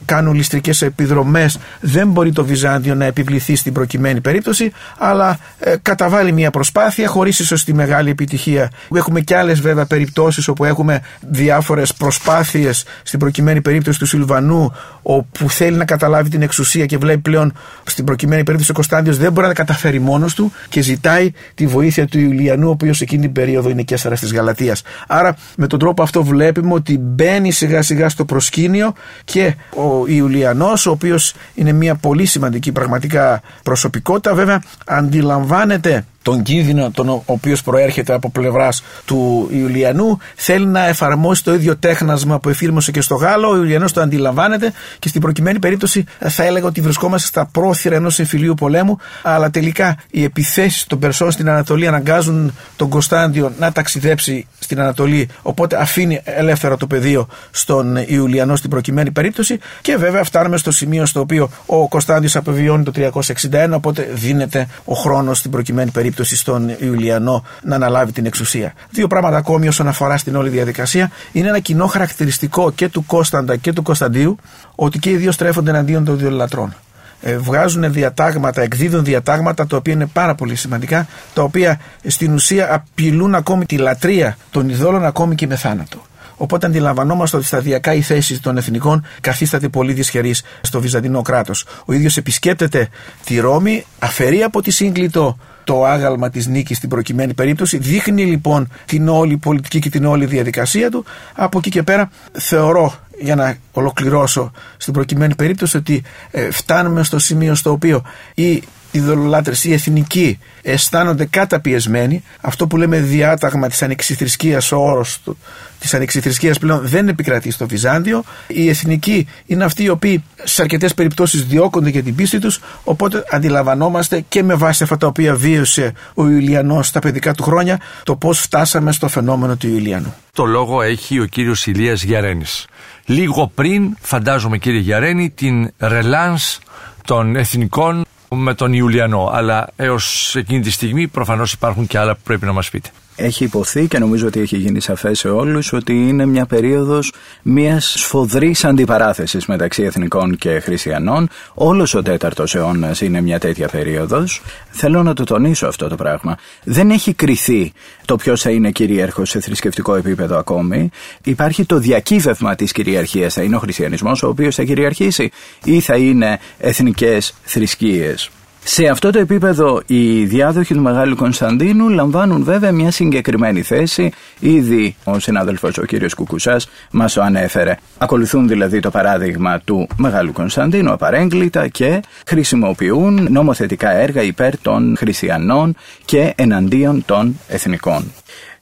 κάνουν ληστρικές επιδρομές δεν μπορεί το Βυζάντιο να επιβληθεί στην προκειμένη περίπτωση, αλλά ε, καταβάλει μια προσπάθεια χωρίς ίσως τη μεγάλη επιτυχία. Έχουμε και άλλες βέβαια περιπτώσεις όπου έχουμε διάφορες προσπάθειες στην προκειμένη περίπτωση του Σιλβανού, όπου θέλει να καταλάβει την εξουσία και βλέπει πλέον στην προκειμένη περίπτωση ο Κωνσταντιο δεν μπορεί να τα καταφέρει μόνος του και ζητάει τη βοήθεια του Ιουλιανού, ο οποίος εκείνη την περίοδο είναι κέσταρα της Γαλατεία. Άρα με τον τρόπο αυτό βλέπουμε ότι μπαίνει σιγά σιγά στο προσκήνιο και ο Ιουλιανός, ο οποίος είναι μια πολύ σημαντική πραγματικότητα πραγματικά προσωπικότητα. Βέβαια, αντιλαμβάνεται τον κίνδυνο τον οποίος προέρχεται από πλευράς του Ιουλιανού θέλει να εφαρμόσει το ίδιο τέχνασμα που εφήρμοσε και στο Γάλλο. Ο Ιουλιανός το αντιλαμβάνεται και στην προκειμένη περίπτωση θα έλεγα ότι βρισκόμαστε στα πρόθυρα ενός εμφυλίου πολέμου αλλά τελικά οι επιθέσεις των Περσών στην Ανατολή αναγκάζουν τον Κωνσταντιο να ταξιδέψει στην Ανατολή οπότε αφήνει ελεύθερο το πεδίο στον Ιουλιανό στην προκειμένη περίπτωση. Και βέβαια φτάνουμε στο σημείο στο οποίο ο Κωνσταντιος απεβιώνει το 361 οπότε δίνεται ο χρόνος στην προκειμένη περίπτωση περίπτωση στον Ιουλιανό να αναλάβει την εξουσία. Δύο πράγματα ακόμη όσον αφορά στην όλη διαδικασία. Είναι ένα κοινό χαρακτηριστικό και του Κώσταντα και του Κωνσταντίου ότι και οι δύο στρέφονται εναντίον των δύο λατρών. Ε, βγάζουν διατάγματα, εκδίδουν διατάγματα τα οποία είναι πάρα πολύ σημαντικά, τα οποία στην ουσία απειλούν ακόμη τη λατρεία των ειδόλων ακόμη και με θάνατο. Οπότε αντιλαμβανόμαστε ότι σταδιακά η θέση των εθνικών καθίσταται πολύ δυσχερή στο Βυζαντινό κράτος. Ο ίδιος επισκέπτεται τη Ρώμη, αφαιρεί από τη σύγκλιτο το άγαλμα της νίκης στην προκειμένη περίπτωση. Δείχνει λοιπόν την όλη πολιτική και την όλη διαδικασία του. Από εκεί και πέρα θεωρώ για να ολοκληρώσω στην προκειμένη περίπτωση ότι ε, φτάνουμε στο σημείο στο οποίο οι ειδωλολάτρες, οι εθνικοί αισθάνονται καταπιεσμένοι. Αυτό που λέμε διάταγμα της ανεξιθρησκείας, ο όρος του, της ανεξιθρησκείας πλέον δεν επικρατεί στο Βυζάντιο. Οι εθνικοί είναι αυτοί οι οποίοι σε αρκετές περιπτώσεις διώκονται για την πίστη τους, οπότε αντιλαμβανόμαστε και με βάση αυτά τα οποία βίωσε ο Ιουλιανός στα παιδικά του χρόνια, το πώς φτάσαμε στο φαινόμενο του Ιουλιανού. Το λόγο έχει ο κύριος Ηλίας Γιαρένης. Λίγο πριν, φαντάζομαι κύριε Γιαρένη, την ρελάνς των εθνικών με τον Ιουλιανό. Αλλά έως εκείνη τη στιγμή προφανώς υπάρχουν και άλλα που πρέπει να μας πείτε έχει υποθεί και νομίζω ότι έχει γίνει σαφές σε όλους ότι είναι μια περίοδος μιας σφοδρής αντιπαράθεσης μεταξύ εθνικών και χριστιανών. Όλος ο τέταρτος αιώνας είναι μια τέτοια περίοδος. Θέλω να το τονίσω αυτό το πράγμα. Δεν έχει κριθεί το ποιος θα είναι κυρίαρχος σε θρησκευτικό επίπεδο ακόμη. Υπάρχει το διακύβευμα της κυριαρχίας. Θα είναι ο χριστιανισμός ο οποίος θα κυριαρχήσει ή θα είναι εθνικές θρησκείες. Σε αυτό το επίπεδο οι διάδοχοι του Μεγάλου Κωνσταντίνου λαμβάνουν βέβαια μια συγκεκριμένη θέση. Ήδη ο συνάδελφος ο κύριος Κουκουσάς μας το ανέφερε. Ακολουθούν δηλαδή το παράδειγμα του Μεγάλου Κωνσταντίνου απαρέγκλητα και χρησιμοποιούν νομοθετικά έργα υπέρ των χριστιανών και εναντίον των εθνικών.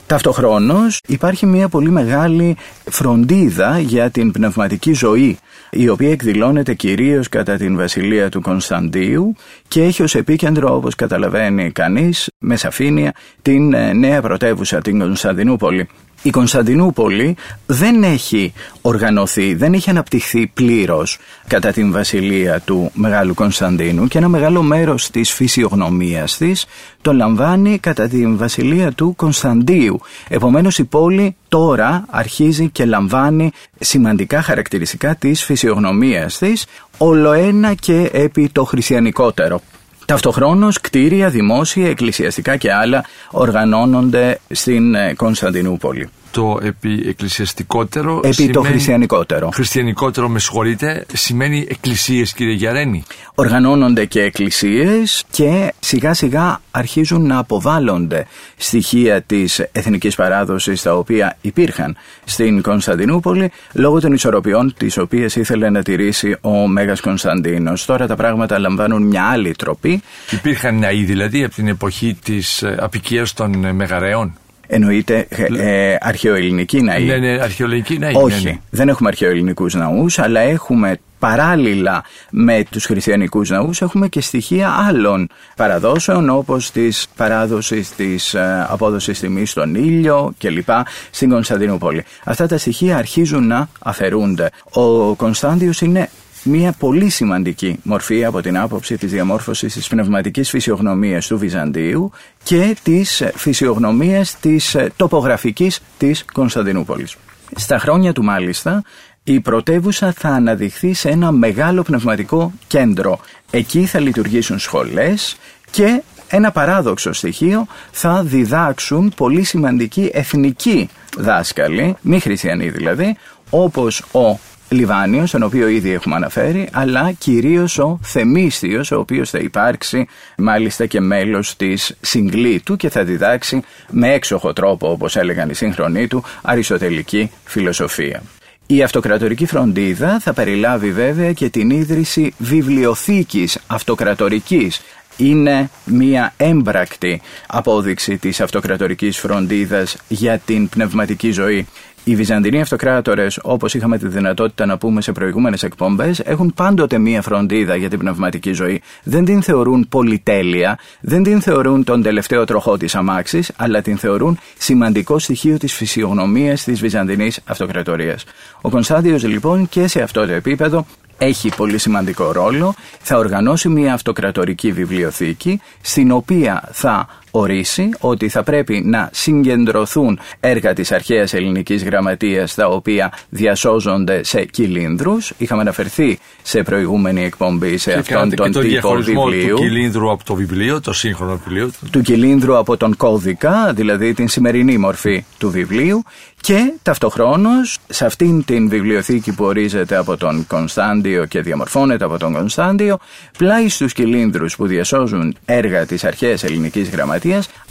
Ταυτοχρόνως υπάρχει μια πολύ μεγάλη φροντίδα για την πνευματική ζωή η οποία εκδηλώνεται κυρίως κατά την βασιλεία του Κωνσταντίου και έχει ως επίκεντρο όπως καταλαβαίνει κανείς με σαφήνεια την ε, νέα πρωτεύουσα την Κωνσταντινούπολη. Η Κωνσταντινούπολη δεν έχει οργανωθεί, δεν έχει αναπτυχθεί πλήρως κατά την βασιλεία του Μεγάλου Κωνσταντίνου και ένα μεγάλο μέρος της φυσιογνωμίας της το λαμβάνει κατά την βασιλεία του Κωνσταντίου. Επομένως η πόλη τώρα αρχίζει και λαμβάνει σημαντικά χαρακτηριστικά της φυσιογνωμίας της, όλο ένα και επί το χριστιανικότερο. Ταυτοχρόνως κτίρια, δημόσια, εκκλησιαστικά και άλλα οργανώνονται στην ε, Κωνσταντινούπολη το επιεκκλησιαστικότερο. Επί το χριστιανικότερο. Χριστιανικότερο, με συγχωρείτε, σημαίνει εκκλησίες, κύριε Γιαρένη. Οργανώνονται και εκκλησίες και σιγά σιγά αρχίζουν να αποβάλλονται στοιχεία της εθνικής παράδοσης τα οποία υπήρχαν στην Κωνσταντινούπολη λόγω των ισορροπιών τις οποίες ήθελε να τηρήσει ο Μέγας Κωνσταντίνος. Τώρα τα πράγματα λαμβάνουν μια άλλη τροπή. Υπήρχαν ναοί δηλαδή από την εποχή της ε, απικίας των Μεγαρέων. Εννοείται ε, αρχαιοελληνική ναή. Ναι, ναι, αρχαιοελληνική ναή. Όχι, ναι, ναι. δεν έχουμε αρχαιοελληνικούς ναούς, αλλά έχουμε παράλληλα με τους χριστιανικούς ναούς έχουμε και στοιχεία άλλων παραδόσεων όπως της παράδοσης της ε, απόδοσης τιμής στον ήλιο κλπ. στην Κωνσταντινούπολη. Αυτά τα στοιχεία αρχίζουν να αφαιρούνται. Ο Κωνσταντιος είναι μια πολύ σημαντική μορφή από την άποψη της διαμόρφωσης της πνευματικής φυσιογνωμίας του Βυζαντίου και της φυσιογνωμίας της τοπογραφικής της Κωνσταντινούπολης. Στα χρόνια του μάλιστα η πρωτεύουσα θα αναδειχθεί σε ένα μεγάλο πνευματικό κέντρο. Εκεί θα λειτουργήσουν σχολές και ένα παράδοξο στοιχείο θα διδάξουν πολύ σημαντικοί εθνικοί δάσκαλοι, μη χριστιανοί δηλαδή, όπως ο Λιβάνιος, τον οποίο ήδη έχουμε αναφέρει, αλλά κυρίως ο Θεμίστιος, ο οποίος θα υπάρξει μάλιστα και μέλος της συγκλήτου και θα διδάξει με έξοχο τρόπο, όπως έλεγαν οι σύγχρονοί του, αριστοτελική φιλοσοφία. Η αυτοκρατορική φροντίδα θα περιλάβει βέβαια και την ίδρυση βιβλιοθήκης αυτοκρατορικής είναι μία έμπρακτη απόδειξη της αυτοκρατορικής φροντίδας για την πνευματική ζωή οι Βυζαντινοί αυτοκράτορες, όπως είχαμε τη δυνατότητα να πούμε σε προηγούμενες εκπομπές, έχουν πάντοτε μία φροντίδα για την πνευματική ζωή. Δεν την θεωρούν πολυτέλεια, δεν την θεωρούν τον τελευταίο τροχό της αμάξης, αλλά την θεωρούν σημαντικό στοιχείο της φυσιογνωμίας της Βυζαντινής αυτοκρατορίας. Ο Κωνσταντιος λοιπόν και σε αυτό το επίπεδο έχει πολύ σημαντικό ρόλο. Θα οργανώσει μια αυτοκρατορική βιβλιοθήκη στην οποία θα ορίσει ότι θα πρέπει να συγκεντρωθούν έργα της αρχαίας ελληνικής γραμματείας τα οποία διασώζονται σε κυλίνδρους. Είχαμε αναφερθεί σε προηγούμενη εκπομπή σε και αυτόν τον και τύπο βιβλίου. Του κυλίνδρου από το βιβλίο, το σύγχρονο βιβλίο. Του κυλίνδρου από τον κώδικα, δηλαδή την σημερινή μορφή του βιβλίου και ταυτοχρόνως σε αυτήν την βιβλιοθήκη που ορίζεται από τον Κωνσταντιο και διαμορφώνεται από τον Κωνσταντιο πλάι στους κυλίνδρους που διασώζουν έργα της αρχαίας ελληνικής γραμματείας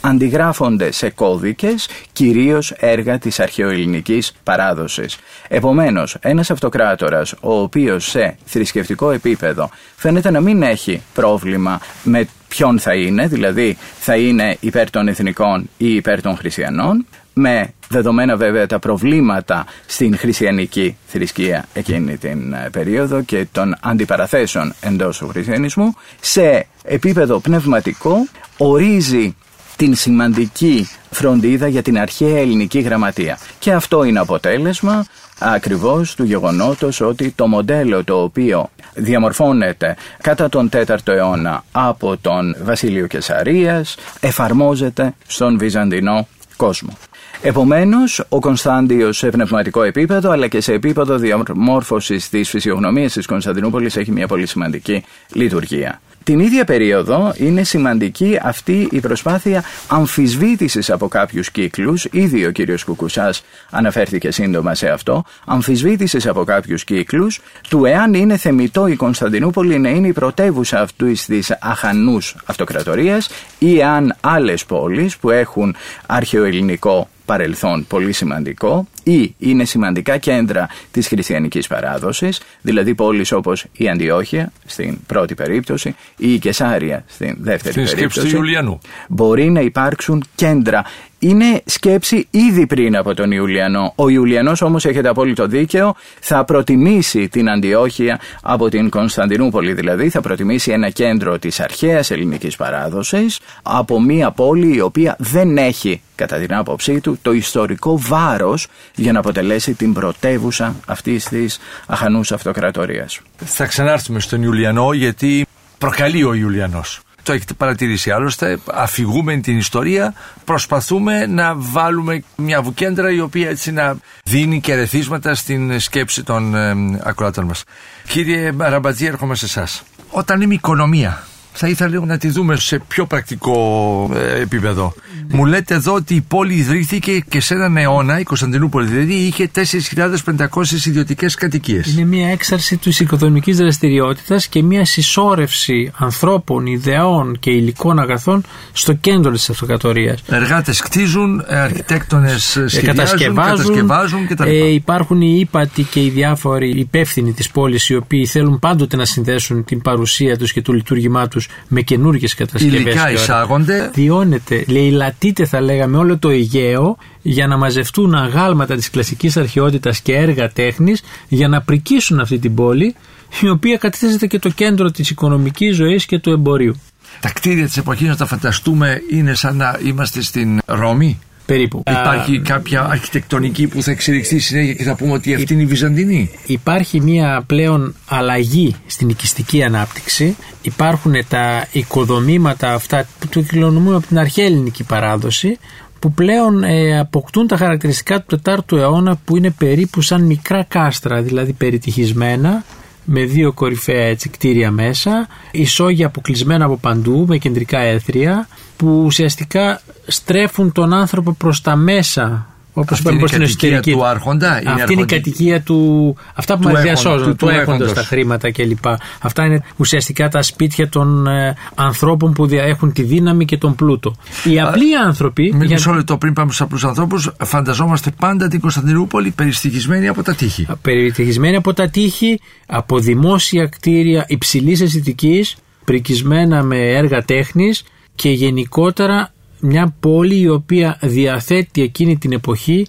αντιγράφονται σε κώδικες κυρίως έργα της αρχαιοελληνικής παράδοσης. Επομένως, ένας αυτοκράτορας ο οποίος σε θρησκευτικό επίπεδο φαίνεται να μην έχει πρόβλημα με ποιον θα είναι, δηλαδή θα είναι υπέρ των εθνικών ή υπέρ των χριστιανών, με δεδομένα βέβαια τα προβλήματα στην χριστιανική θρησκεία εκείνη την ε, περίοδο και των αντιπαραθέσεων εντός του χριστιανισμού, σε επίπεδο πνευματικό ορίζει την σημαντική φροντίδα για την αρχαία ελληνική γραμματεία. Και αυτό είναι αποτέλεσμα ακριβώς του γεγονότος ότι το μοντέλο το οποίο διαμορφώνεται κατά τον 4ο αιώνα από τον Βασίλειο Κεσαρίας εφαρμόζεται στον Βυζαντινό κόσμο. Επομένως, ο Κωνσταντιος σε πνευματικό επίπεδο αλλά και σε επίπεδο διαμόρφωσης της φυσιογνωμίας της Κωνσταντινούπολης έχει μια πολύ σημαντική λειτουργία. Την ίδια περίοδο είναι σημαντική αυτή η προσπάθεια αμφισβήτησης από κάποιους κύκλους, ήδη ο κύριος Κουκουσάς αναφέρθηκε σύντομα σε αυτό, αμφισβήτησης από κάποιους κύκλους του εάν είναι θεμητό η Κωνσταντινούπολη να είναι η πρωτεύουσα αυτού της αχανούς αυτοκρατορίας ή αν άλλες πόλεις που έχουν αρχαιοελληνικό παρελθόν πολύ σημαντικό ή είναι σημαντικά κέντρα της χριστιανικής παράδοσης, δηλαδή πόλεις όπως η Αντιόχεια στην πρώτη περίπτωση ή η Κεσάρια στην δεύτερη Στην περίπτωση. σκέψη του Ιουλιανού. Μπορεί να υπάρξουν κέντρα. Είναι σκέψη ήδη πριν από τον Ιουλιανό. Ο Ιουλιανός όμως έχετε απόλυτο δίκαιο, θα προτιμήσει την Αντιόχεια από την Κωνσταντινούπολη δηλαδή, θα προτιμήσει ένα κέντρο της αρχαίας ελληνικής παράδοσης από μια πόλη η οποία δεν έχει κατά την άποψή του το ιστορικό βάρος για να αποτελέσει την πρωτεύουσα αυτής της αχανούς αυτοκρατορίας. Θα ξανάρθουμε στον Ιουλιανό γιατί προκαλεί ο Ιουλιανός. Το έχετε παρατηρήσει άλλωστε. Αφηγούμε την ιστορία, προσπαθούμε να βάλουμε μια βουκέντρα η οποία έτσι να δίνει και ρεθίσματα στην σκέψη των ε, ακροατών μας. Κύριε Ραμπατζή, έρχομαι σε εσάς. Όταν είμαι οικονομία, θα ήθελα λίγο να τη δούμε σε πιο πρακτικό ε, επίπεδο. Μου λέτε εδώ ότι η πόλη ιδρύθηκε και σε έναν αιώνα, η Κωνσταντινούπολη δηλαδή, είχε 4.500 ιδιωτικές κατοικίες. Είναι μια έξαρση της οικοδομικής δραστηριότητας και μια συσσόρευση ανθρώπων, ιδεών και υλικών αγαθών στο κέντρο της αυτοκρατορίας. Εργάτες κτίζουν, ε, αρχιτέκτονε σχεδιάζουν, κατασκευάζουν, κατασκευάζουν κτλ. Ε, υπάρχουν οι ύπατοι και οι διάφοροι υπεύθυνοι της πόλης οι οποίοι θέλουν πάντοτε να συνδέσουν την παρουσία τους και το λειτουργήμά τους με καινούργιες κατασκευές. Υλικά εισάγονται. Διώνεται, λαιλατείται θα λέγαμε όλο το Αιγαίο για να μαζευτούν αγάλματα της κλασικής αρχαιότητας και έργα τέχνης για να πρικίσουν αυτή την πόλη η οποία κατέθεσε και το κέντρο της οικονομικής ζωής και του εμπορίου. Τα κτίρια της εποχής, να τα φανταστούμε, είναι σαν να είμαστε στην Ρώμη; Περίπου. Υπάρχει κάποια αρχιτεκτονική που θα εξελιχθεί συνέχεια και θα πούμε ότι αυτή είναι η Βυζαντινή; Υπάρχει μια πλέον αλλαγή στην οικιστική ανάπτυξη. Υπάρχουν τα οικοδομήματα αυτά που το κληρονομούμε από την αρχαία ελληνική παράδοση που πλέον ε, αποκτούν τα χαρακτηριστικά του 4ου αιώνα που είναι περίπου σαν μικρά κάστρα, δηλαδή περιτυχισμένα με δύο κορυφαία έτσι, κτίρια μέσα, ισόγεια αποκλεισμένα από παντού με κεντρικά έθρια που ουσιαστικά στρέφουν τον άνθρωπο προς τα μέσα όπως Αυτή είπαμε είναι η προς την κατοικία εσωτερική. του άρχοντα, είναι Αυτή είναι η αρχοντική. κατοικία του. Αυτά που Του μας έχοντα, διασώζουν, του- του, του έχοντος έχοντος. τα χρήματα κλπ. Αυτά είναι ουσιαστικά τα σπίτια των ε, ανθρώπων που δια- έχουν τη δύναμη και τον πλούτο. Οι απλοί άνθρωποι. Με για- μισό λεπτό πριν πάμε στους απλούς ανθρώπους, φανταζόμαστε πάντα την Κωνσταντινούπολη περιστοιχισμένη από τα τείχη. περιτυχισμένοι από τα τείχη, από δημόσια κτίρια υψηλής αισθητικής, πρικισμένα με έργα τέχνης και γενικότερα μια πόλη η οποία διαθέτει εκείνη την εποχή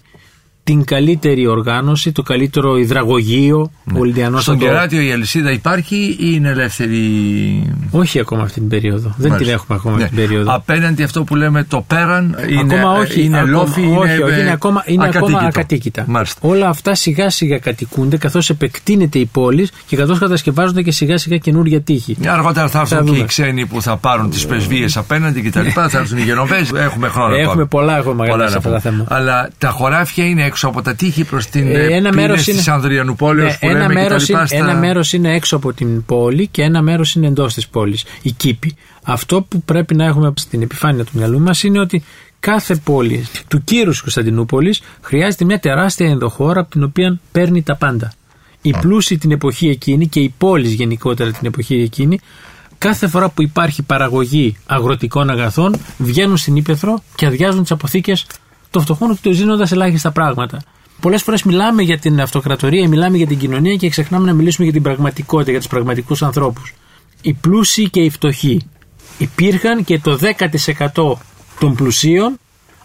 την καλύτερη οργάνωση, το καλύτερο υδραγωγείο. Ο Ολυμπιανός Ναι. Στον θα το- Κεράτιο η αλυσίδα υπάρχει ή είναι ελεύθερη; Όχι ακόμα αυτή την περίοδο. Δεν Μάλιστα. την έχουμε ακόμα Ναι. αυτή την περίοδο. Απέναντι αυτό που λέμε το πέραν είναι, ακόμα όχι, είναι ακόμα, λόφι, όχι, είναι, όχι, είναι ακόμα, είναι ακόμα ακατοίκητο. ακατοίκητα. Μάλιστα. Όλα αυτά σιγά σιγά κατοικούνται καθώς επεκτείνεται η πόλη και καθώς κατασκευάζονται και σιγά σιγά καινούργια τείχη. Αργότερα θα έρθουν Θα και δούμε. οι ξένοι που θα πάρουν τις πρεσβείες απέναντι κτλ. θα έρθουν οι Γενοβέζοι. Έχουμε χρόνο. Έχουμε ακόμα. πολλά ακόμα Πολλά σε να αυτά τα πούμε. θέματα. Αλλά τα χωράφια είναι έξω από τα τείχη προς την Ε, ε, ένα μέρος της είναι- Ανδριανουπόλεω Ναι, που ένα, λέμε μέρος κτλ. είναι, στα- ένα μέρος είναι έξω από την πόλη και ένα μέρος είναι εντός της πόλης, η κήπη. Αυτό που πρέπει να έχουμε στην επιφάνεια του μυαλού μας είναι ότι κάθε πόλη του κύρους της Κωνσταντινούπολης χρειάζεται μια τεράστια ενδοχώρα από την οποία παίρνει τα πάντα. Οι πλούσιοι την εποχή εκείνη και οι πόλεις γενικότερα την εποχή εκείνη κάθε φορά που υπάρχει παραγωγή αγροτικών αγαθών βγαίνουν στην Ήπεθρο και αδειάζουν τις αποθήκες των φτωχών και δίνοντα ελάχιστα πράγματα. Πολλές φορές μιλάμε για την αυτοκρατορία, μιλάμε για την κοινωνία και ξεχνάμε να μιλήσουμε για την πραγματικότητα, για τους πραγματικούς ανθρώπους. Οι πλούσιοι και οι φτωχοί υπήρχαν και το 10% των πλουσίων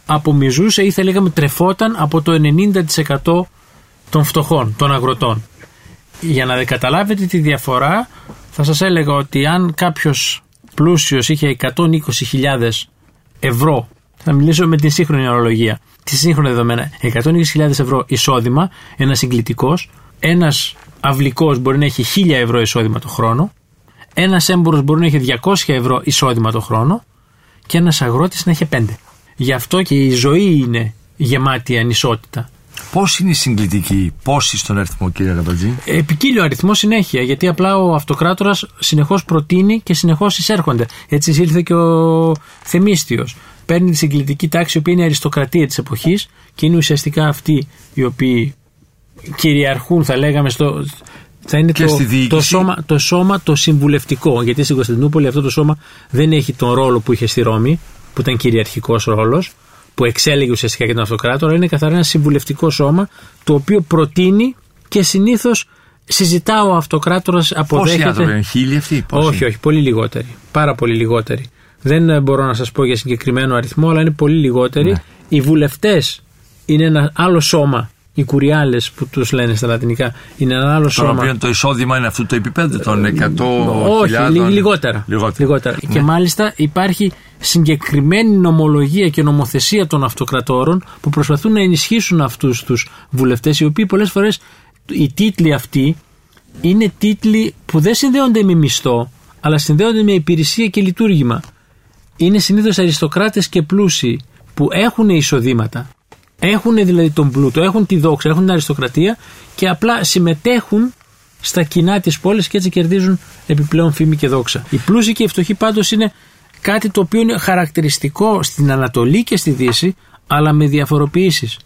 απομιζούσε ή θα λέγαμε τρεφόταν από το 90% των φτωχών, των αγροτών. Για να καταλάβετε τη διαφορά θα σας έλεγα ότι αν κάποιος πλούσιος είχε 120.000 ευρώ θα μιλήσω με την σύγχρονη ορολογία τη σύγχρονα δεδομένα 120.000 ευρώ εισόδημα ένας συγκλητικός ένας αυλικός μπορεί να έχει 1000 ευρώ εισόδημα το χρόνο ένας έμπορος μπορεί να έχει 200 ευρώ εισόδημα το χρόνο και ένας αγρότης να έχει 5 γι' αυτό και η ζωή είναι γεμάτη ανισότητα Πώς είναι η συγκλητική, πόσοι στον αριθμό, κύριε Ραμπατζή. Επικύλιο αριθμό συνέχεια, γιατί απλά ο αυτοκράτορας συνεχώς προτείνει και συνεχώς εισέρχονται. Έτσι ήλθε και ο Θεμίστιος. Παίρνει τη συγκλητική τάξη, η οποία είναι η αριστοκρατία της εποχής και είναι ουσιαστικά αυτοί οι οποίοι κυριαρχούν, θα λέγαμε, στο. Θα είναι Και το, στη διοίκηση. το, σώμα, το σώμα το συμβουλευτικό. Γιατί στην Κωνσταντινούπολη αυτό το σώμα δεν έχει τον ρόλο που είχε στη Ρώμη, που ήταν κυριαρχικός ρόλος. που εξέλεγε ουσιαστικά για τον αυτοκράτορα, είναι καθαρά ένα συμβουλευτικό σώμα το οποίο προτείνει και συνήθως συζητά ο αυτοκράτορας αποδέχεται. Πόσοι άνθρωποι είναι, χίλιοι αυτοί, πόσοι; Όχι, όχι, πολύ λιγότεροι. Πάρα πολύ λιγότεροι. Δεν ε, μπορώ να σας πω για συγκεκριμένο αριθμό, αλλά είναι πολύ λιγότεροι. Ναι. Οι βουλευτές είναι ένα άλλο σώμα. Οι κουριάλε που τους λένε στα λατινικά είναι ένα άλλο Τον σώμα. οποίο το εισόδημα είναι αυτού το επίπεδο των 100 Όχι, λι- λιγότερα. Λιγότερα. Και μάλιστα υπάρχει συγκεκριμένη νομολογία και νομοθεσία των αυτοκρατόρων που προσπαθούν να ενισχύσουν αυτούς τους βουλευτές, οι οποίοι πολλές φορές οι τίτλοι αυτοί είναι τίτλοι που δεν συνδέονται με μισθό, αλλά συνδέονται με υπηρεσία και λειτουργήμα. Είναι συνήθως αριστοκράτες και πλούσιοι που έχουν εισοδήματα. Έχουν δηλαδή τον πλούτο, έχουν τη δόξα, έχουν την αριστοκρατία και απλά συμμετέχουν στα κοινά της πόλης και έτσι κερδίζουν επιπλέον φήμη και δόξα. Οι πλούσιοι και οι φτωχοί πάντως είναι κάτι το οποίο είναι χαρακτηριστικό στην Ανατολή και στη Δύση, αλλά με διαφοροποιήσεις.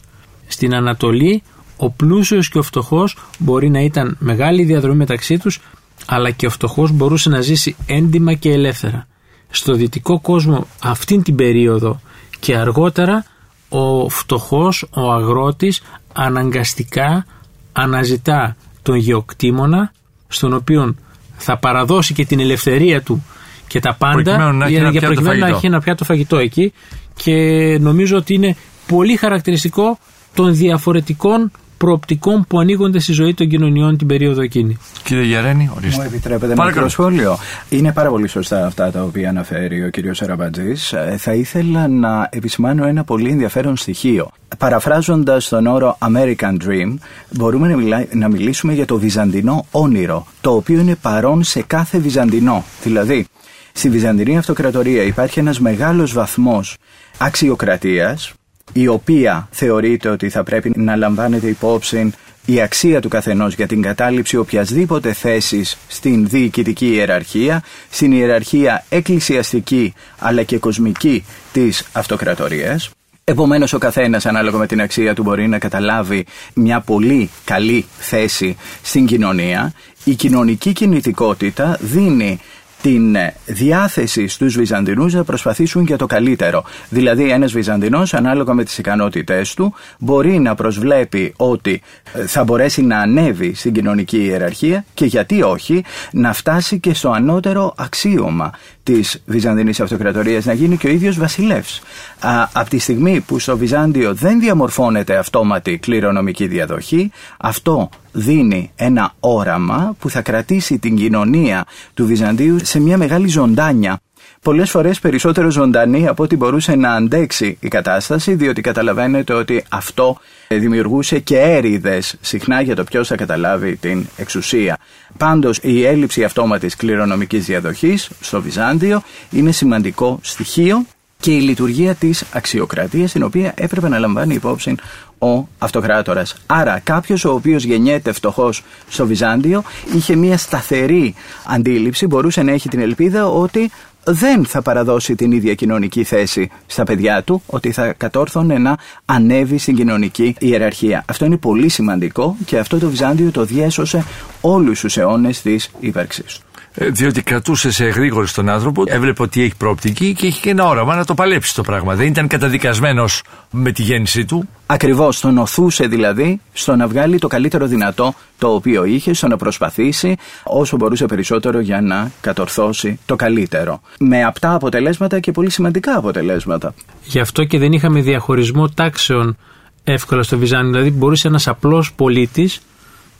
Στην Ανατολή, ο πλούσιος και ο φτωχός μπορεί να ήταν μεγάλη διαδρομή μεταξύ τους, αλλά και ο φτωχός μπορούσε να ζήσει έντιμα και ελεύθερα. Στο δυτικό κόσμο αυτήν την περίοδο και αργότερα ο φτωχός, ο αγρότης αναγκαστικά αναζητά τον γεωκτήμονα στον οποίο θα παραδώσει και την ελευθερία του και τα πάντα Προκειμένου να έχει για, ένα για πιάτο προκειμένου να φαγητό. έχει ένα πιάτο φαγητό εκεί και νομίζω ότι είναι πολύ χαρακτηριστικό των διαφορετικών προοπτικών που ανοίγονται στη ζωή των κοινωνιών την περίοδο εκείνη. Κύριε Γερένη, Μου ορίστε. επιτρέπετε ένα Παρακαλώ. μικρό σχόλιο. Είναι πάρα πολύ σωστά αυτά τα οποία αναφέρει ο κύριος Αραμπατζής. Ε, Θα ήθελα να επισημάνω ένα πολύ ενδιαφέρον στοιχείο. Παραφράζοντας τον όρο American Dream, μπορούμε να, μιλά- να μιλήσουμε για το βυζαντινό όνειρο, το οποίο είναι παρόν σε κάθε βυζαντινό. Δηλαδή, στη Βυζαντινή Αυτοκρατορία υπάρχει ένας μεγάλος βαθμός αξιοκρατίας, η οποία θεωρείται ότι θα πρέπει να λαμβάνεται υπόψη η αξία του καθενός για την κατάληψη οποιασδήποτε θέσης στην διοικητική ιεραρχία, στην ιεραρχία εκκλησιαστική αλλά και κοσμική της αυτοκρατορίας. Επομένως ο καθένας ανάλογα με την αξία του μπορεί να καταλάβει μια πολύ καλή θέση στην κοινωνία. Η κοινωνική κινητικότητα δίνει την ε, διάθεση στους Βυζαντινούς να προσπαθήσουν για το καλύτερο. Δηλαδή ένας Βυζαντινός ανάλογα με τις ικανότητές του μπορεί να προσβλέπει ότι ε, θα μπορέσει να ανέβει στην κοινωνική ιεραρχία και γιατί όχι να φτάσει και στο ανώτερο αξίωμα της Βυζαντινής Αυτοκρατορίας να γίνει και ο ίδιος βασιλεύς. Α, από τη στιγμή που στο Βυζάντιο δεν διαμορφώνεται αυτόματη κληρονομική διαδοχή, αυτό δίνει ένα όραμα που θα κρατήσει την κοινωνία του Βυζαντίου σε μια μεγάλη ζωντάνια. Πολλές φορές περισσότερο ζωντανή από ό,τι μπορούσε να αντέξει η κατάσταση, διότι καταλαβαίνετε ότι αυτό δημιουργούσε και έρηδες συχνά για το ποιος θα καταλάβει την εξουσία. Πάντως η έλλειψη αυτόματης κληρονομικής διαδοχής στο Βυζάντιο είναι σημαντικό στοιχείο και η λειτουργία της αξιοκρατίας την οποία έπρεπε να λαμβάνει υπόψη ο αυτοκράτορας. Άρα κάποιος ο οποίος γεννιέται φτωχός στο Βυζάντιο είχε μια σταθερή αντίληψη, μπορούσε να έχει την ελπίδα ότι δεν θα παραδώσει την ίδια κοινωνική θέση στα παιδιά του, ότι θα κατόρθωνε να ανέβει στην κοινωνική ιεραρχία. Αυτό είναι πολύ σημαντικό και αυτό το Βυζάντιο το διέσωσε όλους τους αιώνες της ύπαρξης του. Ε, Διότι κρατούσε σε γρήγορη τον άνθρωπο, έβλεπε ότι έχει προοπτική και έχει και ένα όραμα να το παλέψει το πράγμα. Δεν ήταν καταδικασμένος με τη γέννησή του. Ακριβώς, τον οθούσε δηλαδή στο να βγάλει το καλύτερο δυνατό το οποίο είχε, στο να προσπαθήσει όσο μπορούσε περισσότερο για να κατορθώσει το καλύτερο. Με απτά αποτελέσματα και πολύ σημαντικά αποτελέσματα. Γι' αυτό και δεν είχαμε διαχωρισμό τάξεων εύκολα στο Βυζάνιο. Δηλαδή μπορούσε ένας απλός πολίτης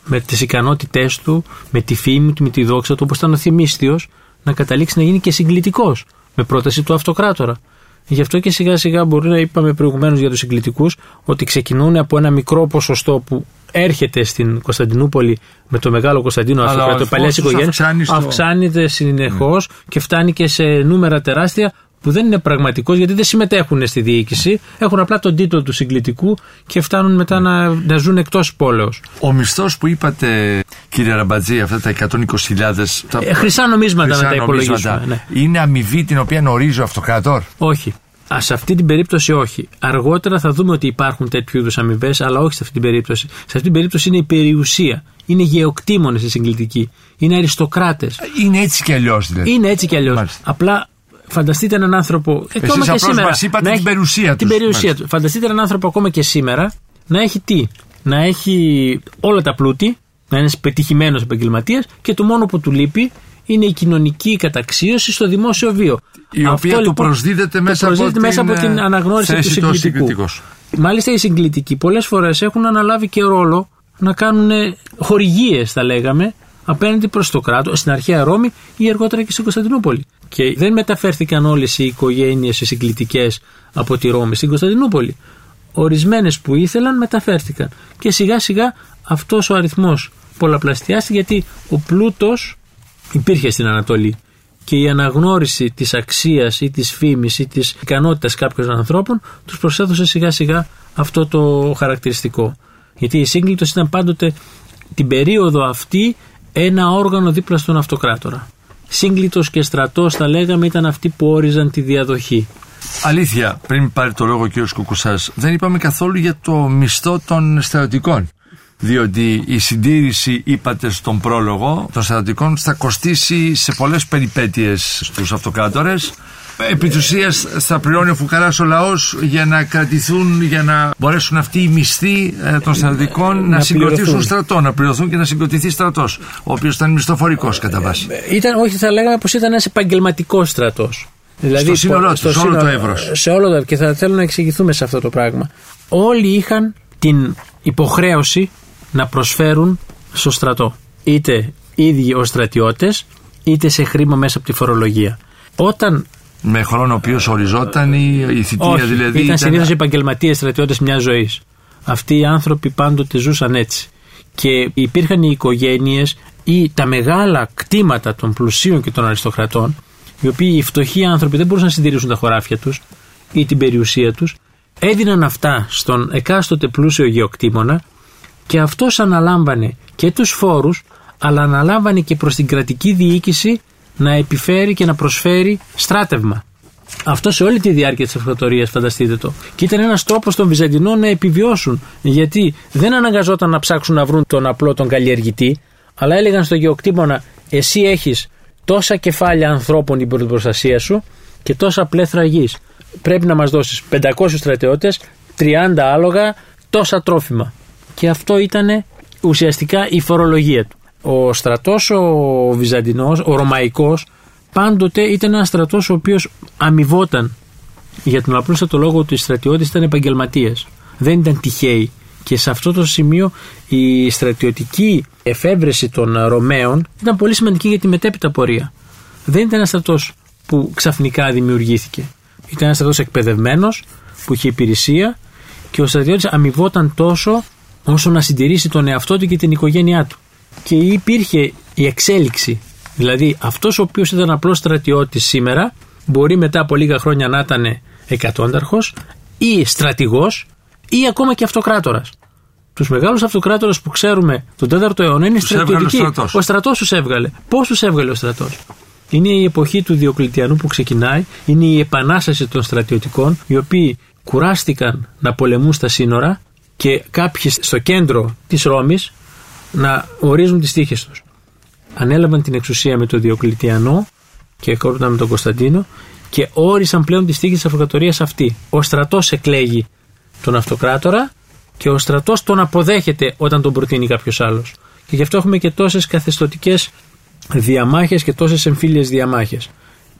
με τις ικανότητές του, με τη φήμη του, με τη δόξα του, όπως ήταν ο Θυμίστιος, να καταλήξει να γίνει και συγκλητικός με πρόταση του αυτοκράτορα. Γι' αυτό και σιγά σιγά μπορεί να είπαμε προηγουμένως για τους συγκλητικούς ότι ξεκινούν από ένα μικρό ποσοστό που έρχεται στην Κωνσταντινούπολη με το μεγάλο Κωνσταντίνο Αλλά ο Αυτοκράτο, αριθμός παλιές τους οικογένειες. αυξάνεις στο- Αυξάνεται συνεχώς και φτάνει και σε νούμερα τεράστια που δεν είναι πραγματικός γιατί δεν συμμετέχουν στη διοίκηση. Έχουν απλά τον τίτλο του συγκλητικού και φτάνουν μετά να, να ζουν εκτός πόλεως. Ο μισθός που είπατε, κύριε Ραμπατζή, αυτά τα 120.000. τα- Ε, χρυσά νομίσματα χρυσά να τα νομίσματα, υπολογίσουμε, ναι. Είναι αμοιβή την οποία ορίζει ο αυτοκράτορ. Όχι. Α, σε αυτή την περίπτωση όχι. Αργότερα θα δούμε ότι υπάρχουν τέτοιου είδους αμοιβές, αλλά όχι σε αυτή την περίπτωση. Σε αυτή την περίπτωση είναι η περιουσία. Είναι γεωκτήμονες οι συγκλητικοί. Είναι αριστοκράτες. Είναι έτσι κι αλλιώς δηλαδή. Είναι έτσι κι αλλιώς. Μάλιστα. Απλά Φανταστείτε έναν άνθρωπο. Ακόμα Εσείς και απλώς σήμερα. μας είπατε να την έχει- περιουσία Την τους. περιουσία Μάλιστα. του. Φανταστείτε έναν άνθρωπο ακόμα και σήμερα να έχει τι; Να έχει όλα τα πλούτη, να είναι πετυχημένος επαγγελματίας και το μόνο που του λείπει είναι η κοινωνική καταξίωση στο δημόσιο βίο. Η οποία του προσδίδεται του μέσα από προσδίδεται μέσα την, από την ε, αναγνώριση του θέση του ως συγκλητικού. συγκλητικός. Μάλιστα οι συγκλητικοί πολλές φορές έχουν αναλάβει και ρόλο να κάνουν χορηγίες θα λέγαμε απέναντι προς το κράτος στην αρχαία Ρώμη ή αργότερα και στην Κωνσταντινούπολη. Και δεν μεταφέρθηκαν όλες οι οικογένειες οι συγκλητικές από τη Ρώμη στην Κωνσταντινούπολη. Ορισμένες που ήθελαν μεταφέρθηκαν. Και σιγά σιγά αυτός ο αριθμός πολλαπλασιάστηκε γιατί ο πλούτος υπήρχε στην Ανατολή και η αναγνώριση της αξίας ή της φήμης ή της ικανότητας κάποιων ανθρώπων τους προσέδωσε σιγά σιγά αυτό το χαρακτηριστικό. Γιατί η σύγκλητος ήταν πάντοτε την περίοδο αυτή ένα όργανο δίπλα στον αυτοκράτορα. Σύγκλητος και στρατός θα λέγαμε ήταν αυτοί που όριζαν τη διαδοχή. Αλήθεια, πριν πάρει το λόγο ο κ. Κουκουσάς, δεν είπαμε καθόλου για το μισθό των στρατιωτικών. Διότι η συντήρηση, είπατε στον πρόλογο, των στρατιωτικών θα κοστίσει σε πολλές περιπέτειες στους αυτοκράτορες. Επί της ουσίας θα πληρώνει ο φουκαράς ο λαός για να κρατηθούν, για να μπορέσουν αυτοί οι μισθοί ε, των στρατιωτικών να, να συγκροτήσουν πληρωθούν. στρατό, να πληρωθούν και να συγκροτηθεί στρατός, ο οποίος ήταν μισθοφορικός κατά βάση. Ήταν, όχι, θα λέγαμε πως ήταν ένας επαγγελματικός στρατός. Δηλαδή, Στο σύνολό του, σε όλο το εύρος. Σε όλο το Και θα θέλω να εξηγηθούμε σε αυτό το πράγμα. Όλοι είχαν την υποχρέωση να προσφέρουν στο στρατό. Είτε ίδιοι ως στρατιώτες, είτε σε χρήμα μέσα από τη φορολογία. Όταν. Με χρόνο ο οποίος οριζόταν η, η θητεία Όχι, δηλαδή. ήταν συνήθως επαγγελματίες στρατιώτες μιας ζωής. Αυτοί οι άνθρωποι πάντοτε ζούσαν έτσι. Και υπήρχαν οι οικογένειες ή τα μεγάλα κτήματα των πλουσίων και των αριστοκρατών, οι οποίοι οι φτωχοί άνθρωποι δεν μπορούσαν να συντηρήσουν τα χωράφια τους ή την περιουσία τους, έδιναν αυτά στον εκάστοτε πλούσιο γεωκτήμονα και αυτός αναλάμβανε και τους φόρους αλλά αναλάμβανε και προς την κρατική διοίκηση να επιφέρει και να προσφέρει στράτευμα. Αυτό σε όλη τη διάρκεια της αυτοκρατορίας, φανταστείτε το. Και ήταν ένας τρόπος των Βυζαντινών να επιβιώσουν. Γιατί δεν αναγκαζόταν να ψάξουν να βρουν τον απλό τον καλλιεργητή, αλλά έλεγαν στο γεωκτήμονα, εσύ έχεις τόσα κεφάλια ανθρώπων υπό την προστασία σου και τόσα πλέθρα γης. Πρέπει να μας δώσεις 500 στρατιώτες, 30 άλογα, τόσα τρόφιμα. Και αυτό ήταν ουσιαστικά η φορολογία του. Ο στρατός ο Βυζαντινός, ο Ρωμαϊκός, πάντοτε ήταν ένας στρατός ο οποίος αμοιβόταν για τον απλούστατο λόγο ότι οι στρατιώτες ήταν επαγγελματίες. Δεν ήταν τυχαίοι. Και σε αυτό το σημείο η στρατιωτική εφεύρεση των Ρωμαίων ήταν πολύ σημαντική για τη μετέπειτα πορεία. Δεν ήταν ένας στρατός που ξαφνικά δημιουργήθηκε. Ήταν ένας στρατός εκπαιδευμένος που είχε υπηρεσία και ο στρατιώτης αμοιβόταν τόσο όσο να συντηρήσει τον εαυτό του και την οικογένειά του. Και υπήρχε η εξέλιξη. Δηλαδή αυτός ο οποίος ήταν απλός στρατιώτης σήμερα μπορεί μετά από λίγα χρόνια να ήταν εκατόνταρχος ή στρατηγός ή ακόμα και αυτοκράτορας. Τους μεγάλους αυτοκράτορες που ξέρουμε τον 4ο αιώνα είναι Τους έβγαλε ο στρατιωτικοί. στρατός. Ο στρατός τους έβγαλε. Πώς τους έβγαλε ο στρατός; Είναι η εποχή του Διοκλητιανού που ξεκινάει, είναι η επανάσταση των στρατιωτικών, οι οποίοι κουράστηκαν να πολεμούν στα σύνορα και κάποιοι στο κέντρο της Ρώμης να ορίζουν τις τύχε τους. Ανέλαβαν την εξουσία με τον Διοκλητιανό και κόρπταν με τον Κωνσταντίνο και όρισαν πλέον τις τύχε της αυτοκρατορία αυτή. Ο στρατός εκλέγει τον αυτοκράτορα και ο στρατός τον αποδέχεται όταν τον προτείνει κάποιος άλλος. Και γι' αυτό έχουμε και τόσες καθεστωτικές διαμάχες και τόσες εμφύλιες διαμάχες.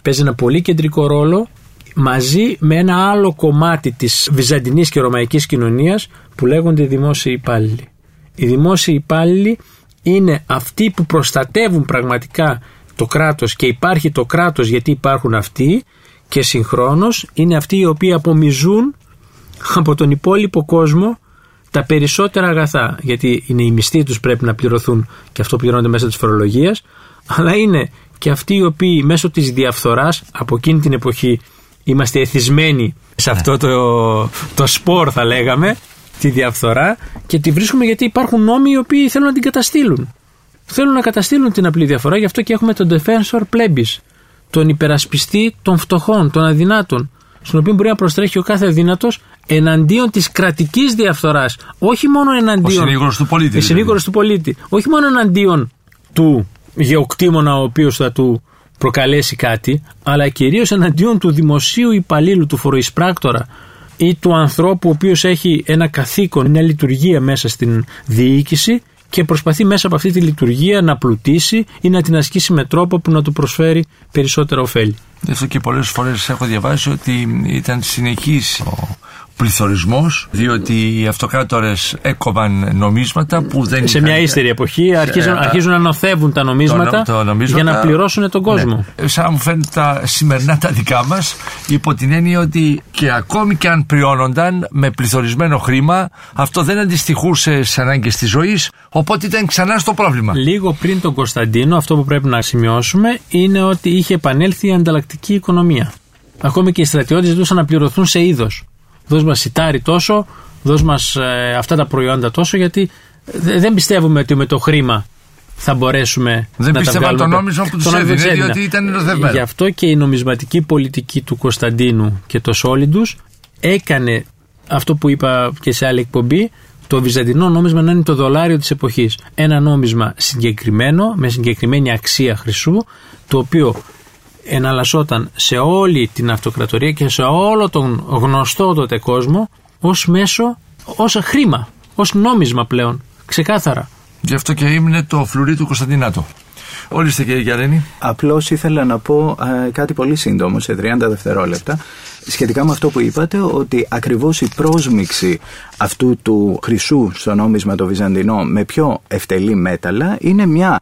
Παίζει ένα πολύ κεντρικό ρόλο μαζί με ένα άλλο κομμάτι της βυζαντινής και ρωμαϊκής κοινωνίας που λέγονται οι δημόσιοι υπάλληλοι. Οι δημόσιοι υπάλληλοι είναι αυτοί που προστατεύουν πραγματικά το κράτος και υπάρχει το κράτος γιατί υπάρχουν αυτοί και συγχρόνως είναι αυτοί οι οποίοι απομιζούν από τον υπόλοιπο κόσμο τα περισσότερα αγαθά. Γιατί είναι οι μισθοί τους πρέπει να πληρωθούν και αυτό πληρώνεται μέσα της φορολογίας αλλά είναι και αυτοί οι οποίοι μέσω της διαφθοράς από εκείνη την εποχή είμαστε εθισμένοι σε αυτό το, το σπορ θα λέγαμε τη διαφθορά και τη βρίσκουμε γιατί υπάρχουν νόμοι οι οποίοι θέλουν να την καταστήλουν. Θέλουν να καταστήλουν την απλή διαφορά, γι' αυτό και έχουμε τον defensor plebis, τον υπερασπιστή των φτωχών, των αδυνάτων, στον οποίο μπορεί να προστρέχει ο κάθε αδύνατος εναντίον της κρατικής διαφθοράς, όχι μόνο εναντίον... Ο συνήγορος του πολίτη. Ο δηλαδή. συνήγορος του πολίτη. Όχι μόνο εναντίον του γεωκτήμονα ο οποίος θα του προκαλέσει κάτι, αλλά κυρίως εναντίον του δημοσίου υπαλλήλου, του φοροεισπράκτορα ή του ανθρώπου ο οποίος έχει ένα καθήκον, μια λειτουργία μέσα στην διοίκηση και προσπαθεί μέσα από αυτή τη λειτουργία να πλουτίσει ή να την ασκήσει με τρόπο που να του προσφέρει περισσότερα ωφέλη. Γι' αυτό και πολλές φορές έχω διαβάσει ότι ήταν συνεχής ο πληθωρισμός διότι οι αυτοκράτορες έκοβαν νομίσματα που δεν Σε είχαν... μια ύστερη εποχή αρχίζουν, Ε, αρχίζουν να νοθεύουν τα νομίσματα, το νομίσματα- για να πληρώσουν τον κόσμο. Ναι. Σαν να μου φαίνεται τα σημερινά τα δικά μας, υπό την έννοια ότι και ακόμη και αν πριώνονταν με πληθωρισμένο χρήμα, αυτό δεν αντιστοιχούσε στις ανάγκες της ζωής, οπότε ήταν ξανά στο πρόβλημα. Λίγο πριν τον Κωνσταντίνο, αυτό που πρέπει να σημειώσουμε είναι ότι είχε επανέλθει η ανταλλακτική οικονομία. Ακόμη και οι στρατιώτες ζητούσαν να πληρωθούν σε είδος. Δώσ' μας σιτάρι τόσο, δώσ' μας αυτά τα προϊόντα τόσο, γιατί δε- δεν πιστεύουμε ότι με το χρήμα θα μπορέσουμε Δεν να τα πίστευαν βγάλουμε το πέρα. νόμισμα που τους Το νόμισμα έδινε, τους διότι ήταν νοθευμένο. Γι' αυτό και η νομισματική πολιτική του Κωνσταντίνου και το Σόλιντους έκανε αυτό που είπα και σε άλλη εκπομπή, το βυζαντινό νόμισμα να είναι το δολάριο της εποχής. Ένα νόμισμα συγκεκριμένο, με συγκεκριμένη αξία χρυσού, το οποίο εναλλασσόταν σε όλη την αυτοκρατορία και σε όλο τον γνωστό τότε κόσμο ως μέσο, ως χρήμα, ως νόμισμα πλέον, ξεκάθαρα. Γι' αυτό και ήμουν το φλουρί του Κωνσταντινάτο. Ορίστε κύριε Γιάννη. Απλώς ήθελα να πω ε, κάτι πολύ σύντομο, σε 30 δευτερόλεπτα, σχετικά με αυτό που είπατε, ότι ακριβώς η πρόσμιξη αυτού του χρυσού στο νόμισμα το βυζαντινό με πιο ευτελή μέταλλα είναι μια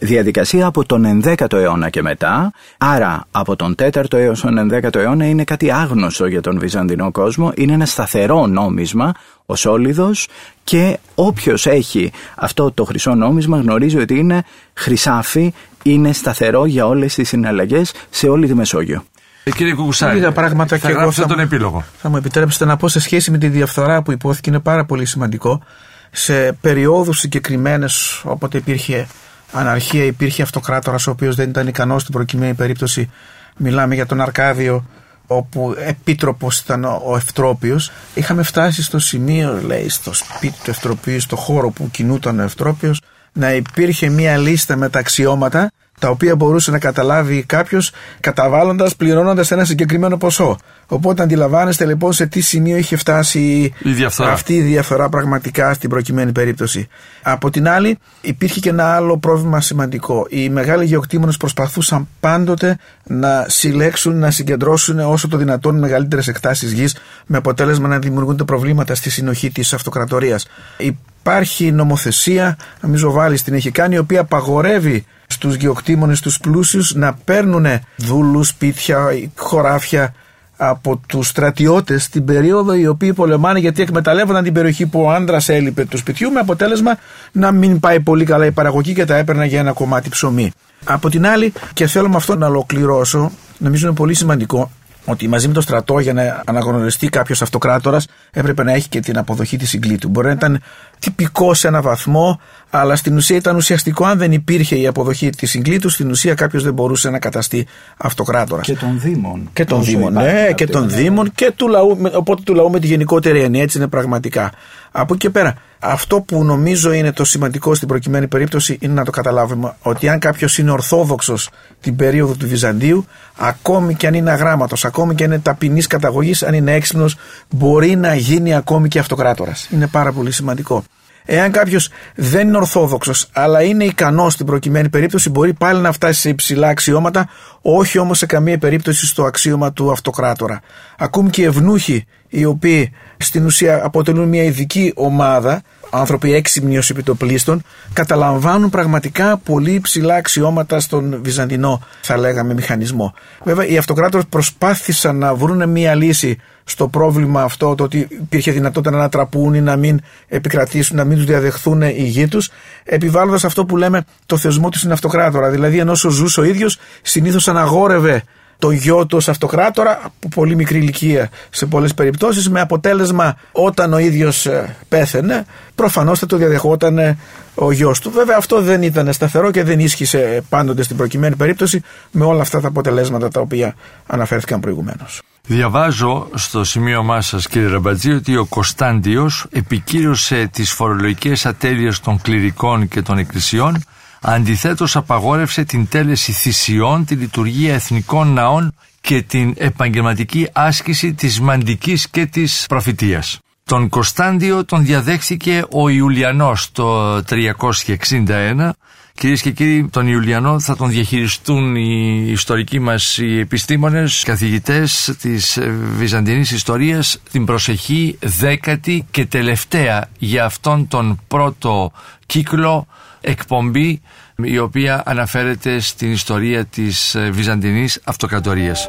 διαδικασία από τον 11ο αιώνα και μετά. Άρα από τον 4ο έως τον 11ο αιώνα είναι κάτι άγνωστο για τον βυζαντινό κόσμο. Είναι ένα σταθερό νόμισμα, ο σόλιδος και όποιος έχει αυτό το χρυσό νόμισμα γνωρίζει ότι είναι χρυσάφι, είναι σταθερό για όλες τις συναλλαγές σε όλη τη Μεσόγειο. Ε, κύριε Κουκουσάρη, Λίγα πράγματα θα και εγώ γράψετε θα- τον επίλογο. Θα μου επιτρέψετε να πω σε σχέση με τη διαφθορά που υπόθηκε είναι πάρα πολύ σημαντικό. Σε περιόδους συγκεκριμένες όποτε υπήρχε αναρχία, υπήρχε αυτοκράτορας ο οποίος δεν ήταν ικανός στην προκειμένη περίπτωση. Μιλάμε για τον Αρκάδιο όπου επίτροπος ήταν ο ο Ευτρόπιος. Είχαμε φτάσει στο σημείο, λέει, στο σπίτι του Ευτροπίου, στο χώρο που κινούταν ο Ευτρόπιος, να υπήρχε μία λίστα με τα αξιώματα τα οποία μπορούσε να καταλάβει κάποιος καταβάλλοντας, πληρώνοντας ένα συγκεκριμένο ποσό. Οπότε αντιλαμβάνεστε λοιπόν σε τι σημείο είχε φτάσει Η διαφθορά. αυτή η διαφθορά πραγματικά στην προκειμένη περίπτωση. Από την άλλη, υπήρχε και ένα άλλο πρόβλημα σημαντικό. Οι μεγάλοι γεωκτήμονες προσπαθούσαν πάντοτε να συλλέξουν, να συγκεντρώσουν όσο το δυνατόν μεγαλύτερες εκτάσεις γης, με αποτέλεσμα να δημιουργούνται προβλήματα στη συνοχή της αυτοκρατορίας. Υπάρχει νομοθεσία, νομίζω βάλει την έχει κάνει, η οποία απαγορεύει στους γεωκτήμονες, τους πλούσιους να παίρνουν δούλους, σπίτια, χωράφια από τους στρατιώτες την περίοδο οι οποίοι πολεμάνε γιατί εκμεταλλεύονταν την περιοχή που ο άντρας έλειπε του σπιτιού με αποτέλεσμα να μην πάει πολύ καλά η παραγωγή και τα έπαιρνα για ένα κομμάτι ψωμί. Από την άλλη, και θέλω με αυτό να ολοκληρώσω, νομίζω είναι πολύ σημαντικό ότι μαζί με το στρατό για να αναγνωριστεί κάποιος αυτοκράτορας έπρεπε να έχει και την αποδοχή της συγκλήτου. Μπορεί να ήταν τυπικό σε ένα βαθμό, αλλά στην ουσία ήταν ουσιαστικό. Αν δεν υπήρχε η αποδοχή της συγκλήτου, στην ουσία κάποιος δεν μπορούσε να καταστεί αυτοκράτορα. Και των Δήμων. Και των Όσο Δήμων, υπάρχει ναι, αυτή και των η- Δήμων και του λαού, με- οπότε του λαού με τη γενικότερη έννοια, έτσι είναι πραγματικά. Από εκεί και πέρα, αυτό που νομίζω είναι το σημαντικό στην προκειμένη περίπτωση είναι να το καταλάβουμε ότι αν κάποιος είναι ορθόδοξος την περίοδο του Βυζαντίου, ακόμη και αν είναι αγράμματος, ακόμη και αν είναι ταπεινής καταγωγής, αν είναι έξυπνος, μπορεί να γίνει ακόμη και αυτοκράτορας. Είναι πάρα πολύ σημαντικό. Εάν κάποιος δεν είναι ορθόδοξος, αλλά είναι ικανός στην προκειμένη περίπτωση, μπορεί πάλι να φτάσει σε υψηλά αξιώματα, όχι όμως σε καμία περίπτωση στο αξίωμα του αυτοκράτορα. Ακόμη και οι ευνούχοι, οι οποίοι στην ουσία αποτελούν μια ειδική ομάδα, άνθρωποι έξυπνοι ως επιτοπλίστων, καταλαμβάνουν πραγματικά πολύ υψηλά αξιώματα στον βυζαντινό, θα λέγαμε, μηχανισμό. Βέβαια, οι αυτοκράτορες προσπάθησαν να βρουν μια λύση στο πρόβλημα αυτό, το ότι υπήρχε δυνατότητα να ανατραπούν ή να μην επικρατήσουν, να μην τους διαδεχθούν οι γη τους, επιβάλλοντας αυτό που λέμε το θεσμό του στην αυτοκράτορα. Δηλαδή, ενώ όσο ζούσε ο ίδιος, συνήθως αναγόρευε το γιο του ως αυτοκράτορα από πολύ μικρή ηλικία σε πολλές περιπτώσεις με αποτέλεσμα όταν ο ίδιος ε, πέθαινε προφανώς θα το διαδεχόταν ε, ο γιος του. Βέβαια αυτό δεν ήταν σταθερό και δεν ίσχυσε πάντοτε στην προκειμένη περίπτωση με όλα αυτά τα αποτελέσματα τα οποία αναφέρθηκαν προηγουμένως. Διαβάζω στο σημείωμά σας κύριε Ραμπατζή ότι ο Κωνσταντιος επικύρωσε τις φορολογικές ατέλειες των κληρικών και των εκκλησιών Αντιθέτως απαγόρευσε την τέλεση θυσιών, τη λειτουργία εθνικών ναών και την επαγγελματική άσκηση της μαντικής και της προφητείας. Τον Κωνσταντιο τον διαδέχθηκε ο Ιουλιανός το 361 Κυρίες και κύριοι, τον Ιουλιανό θα τον διαχειριστούν οι ιστορικοί μας οι επιστήμονες, καθηγητές της Βυζαντινής Ιστορίας, την προσεχή δέκατη και τελευταία για αυτόν τον πρώτο κύκλο εκπομπή η οποία αναφέρεται στην ιστορία της Βυζαντινής Αυτοκρατορίας.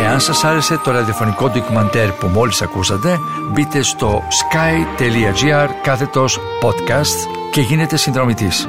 Εάν σας άρεσε το ραδιοφωνικό ντοκιμαντέρ που μόλις ακούσατε, μπείτε στο sky.gr κάθετος podcast και γίνετε συνδρομητής.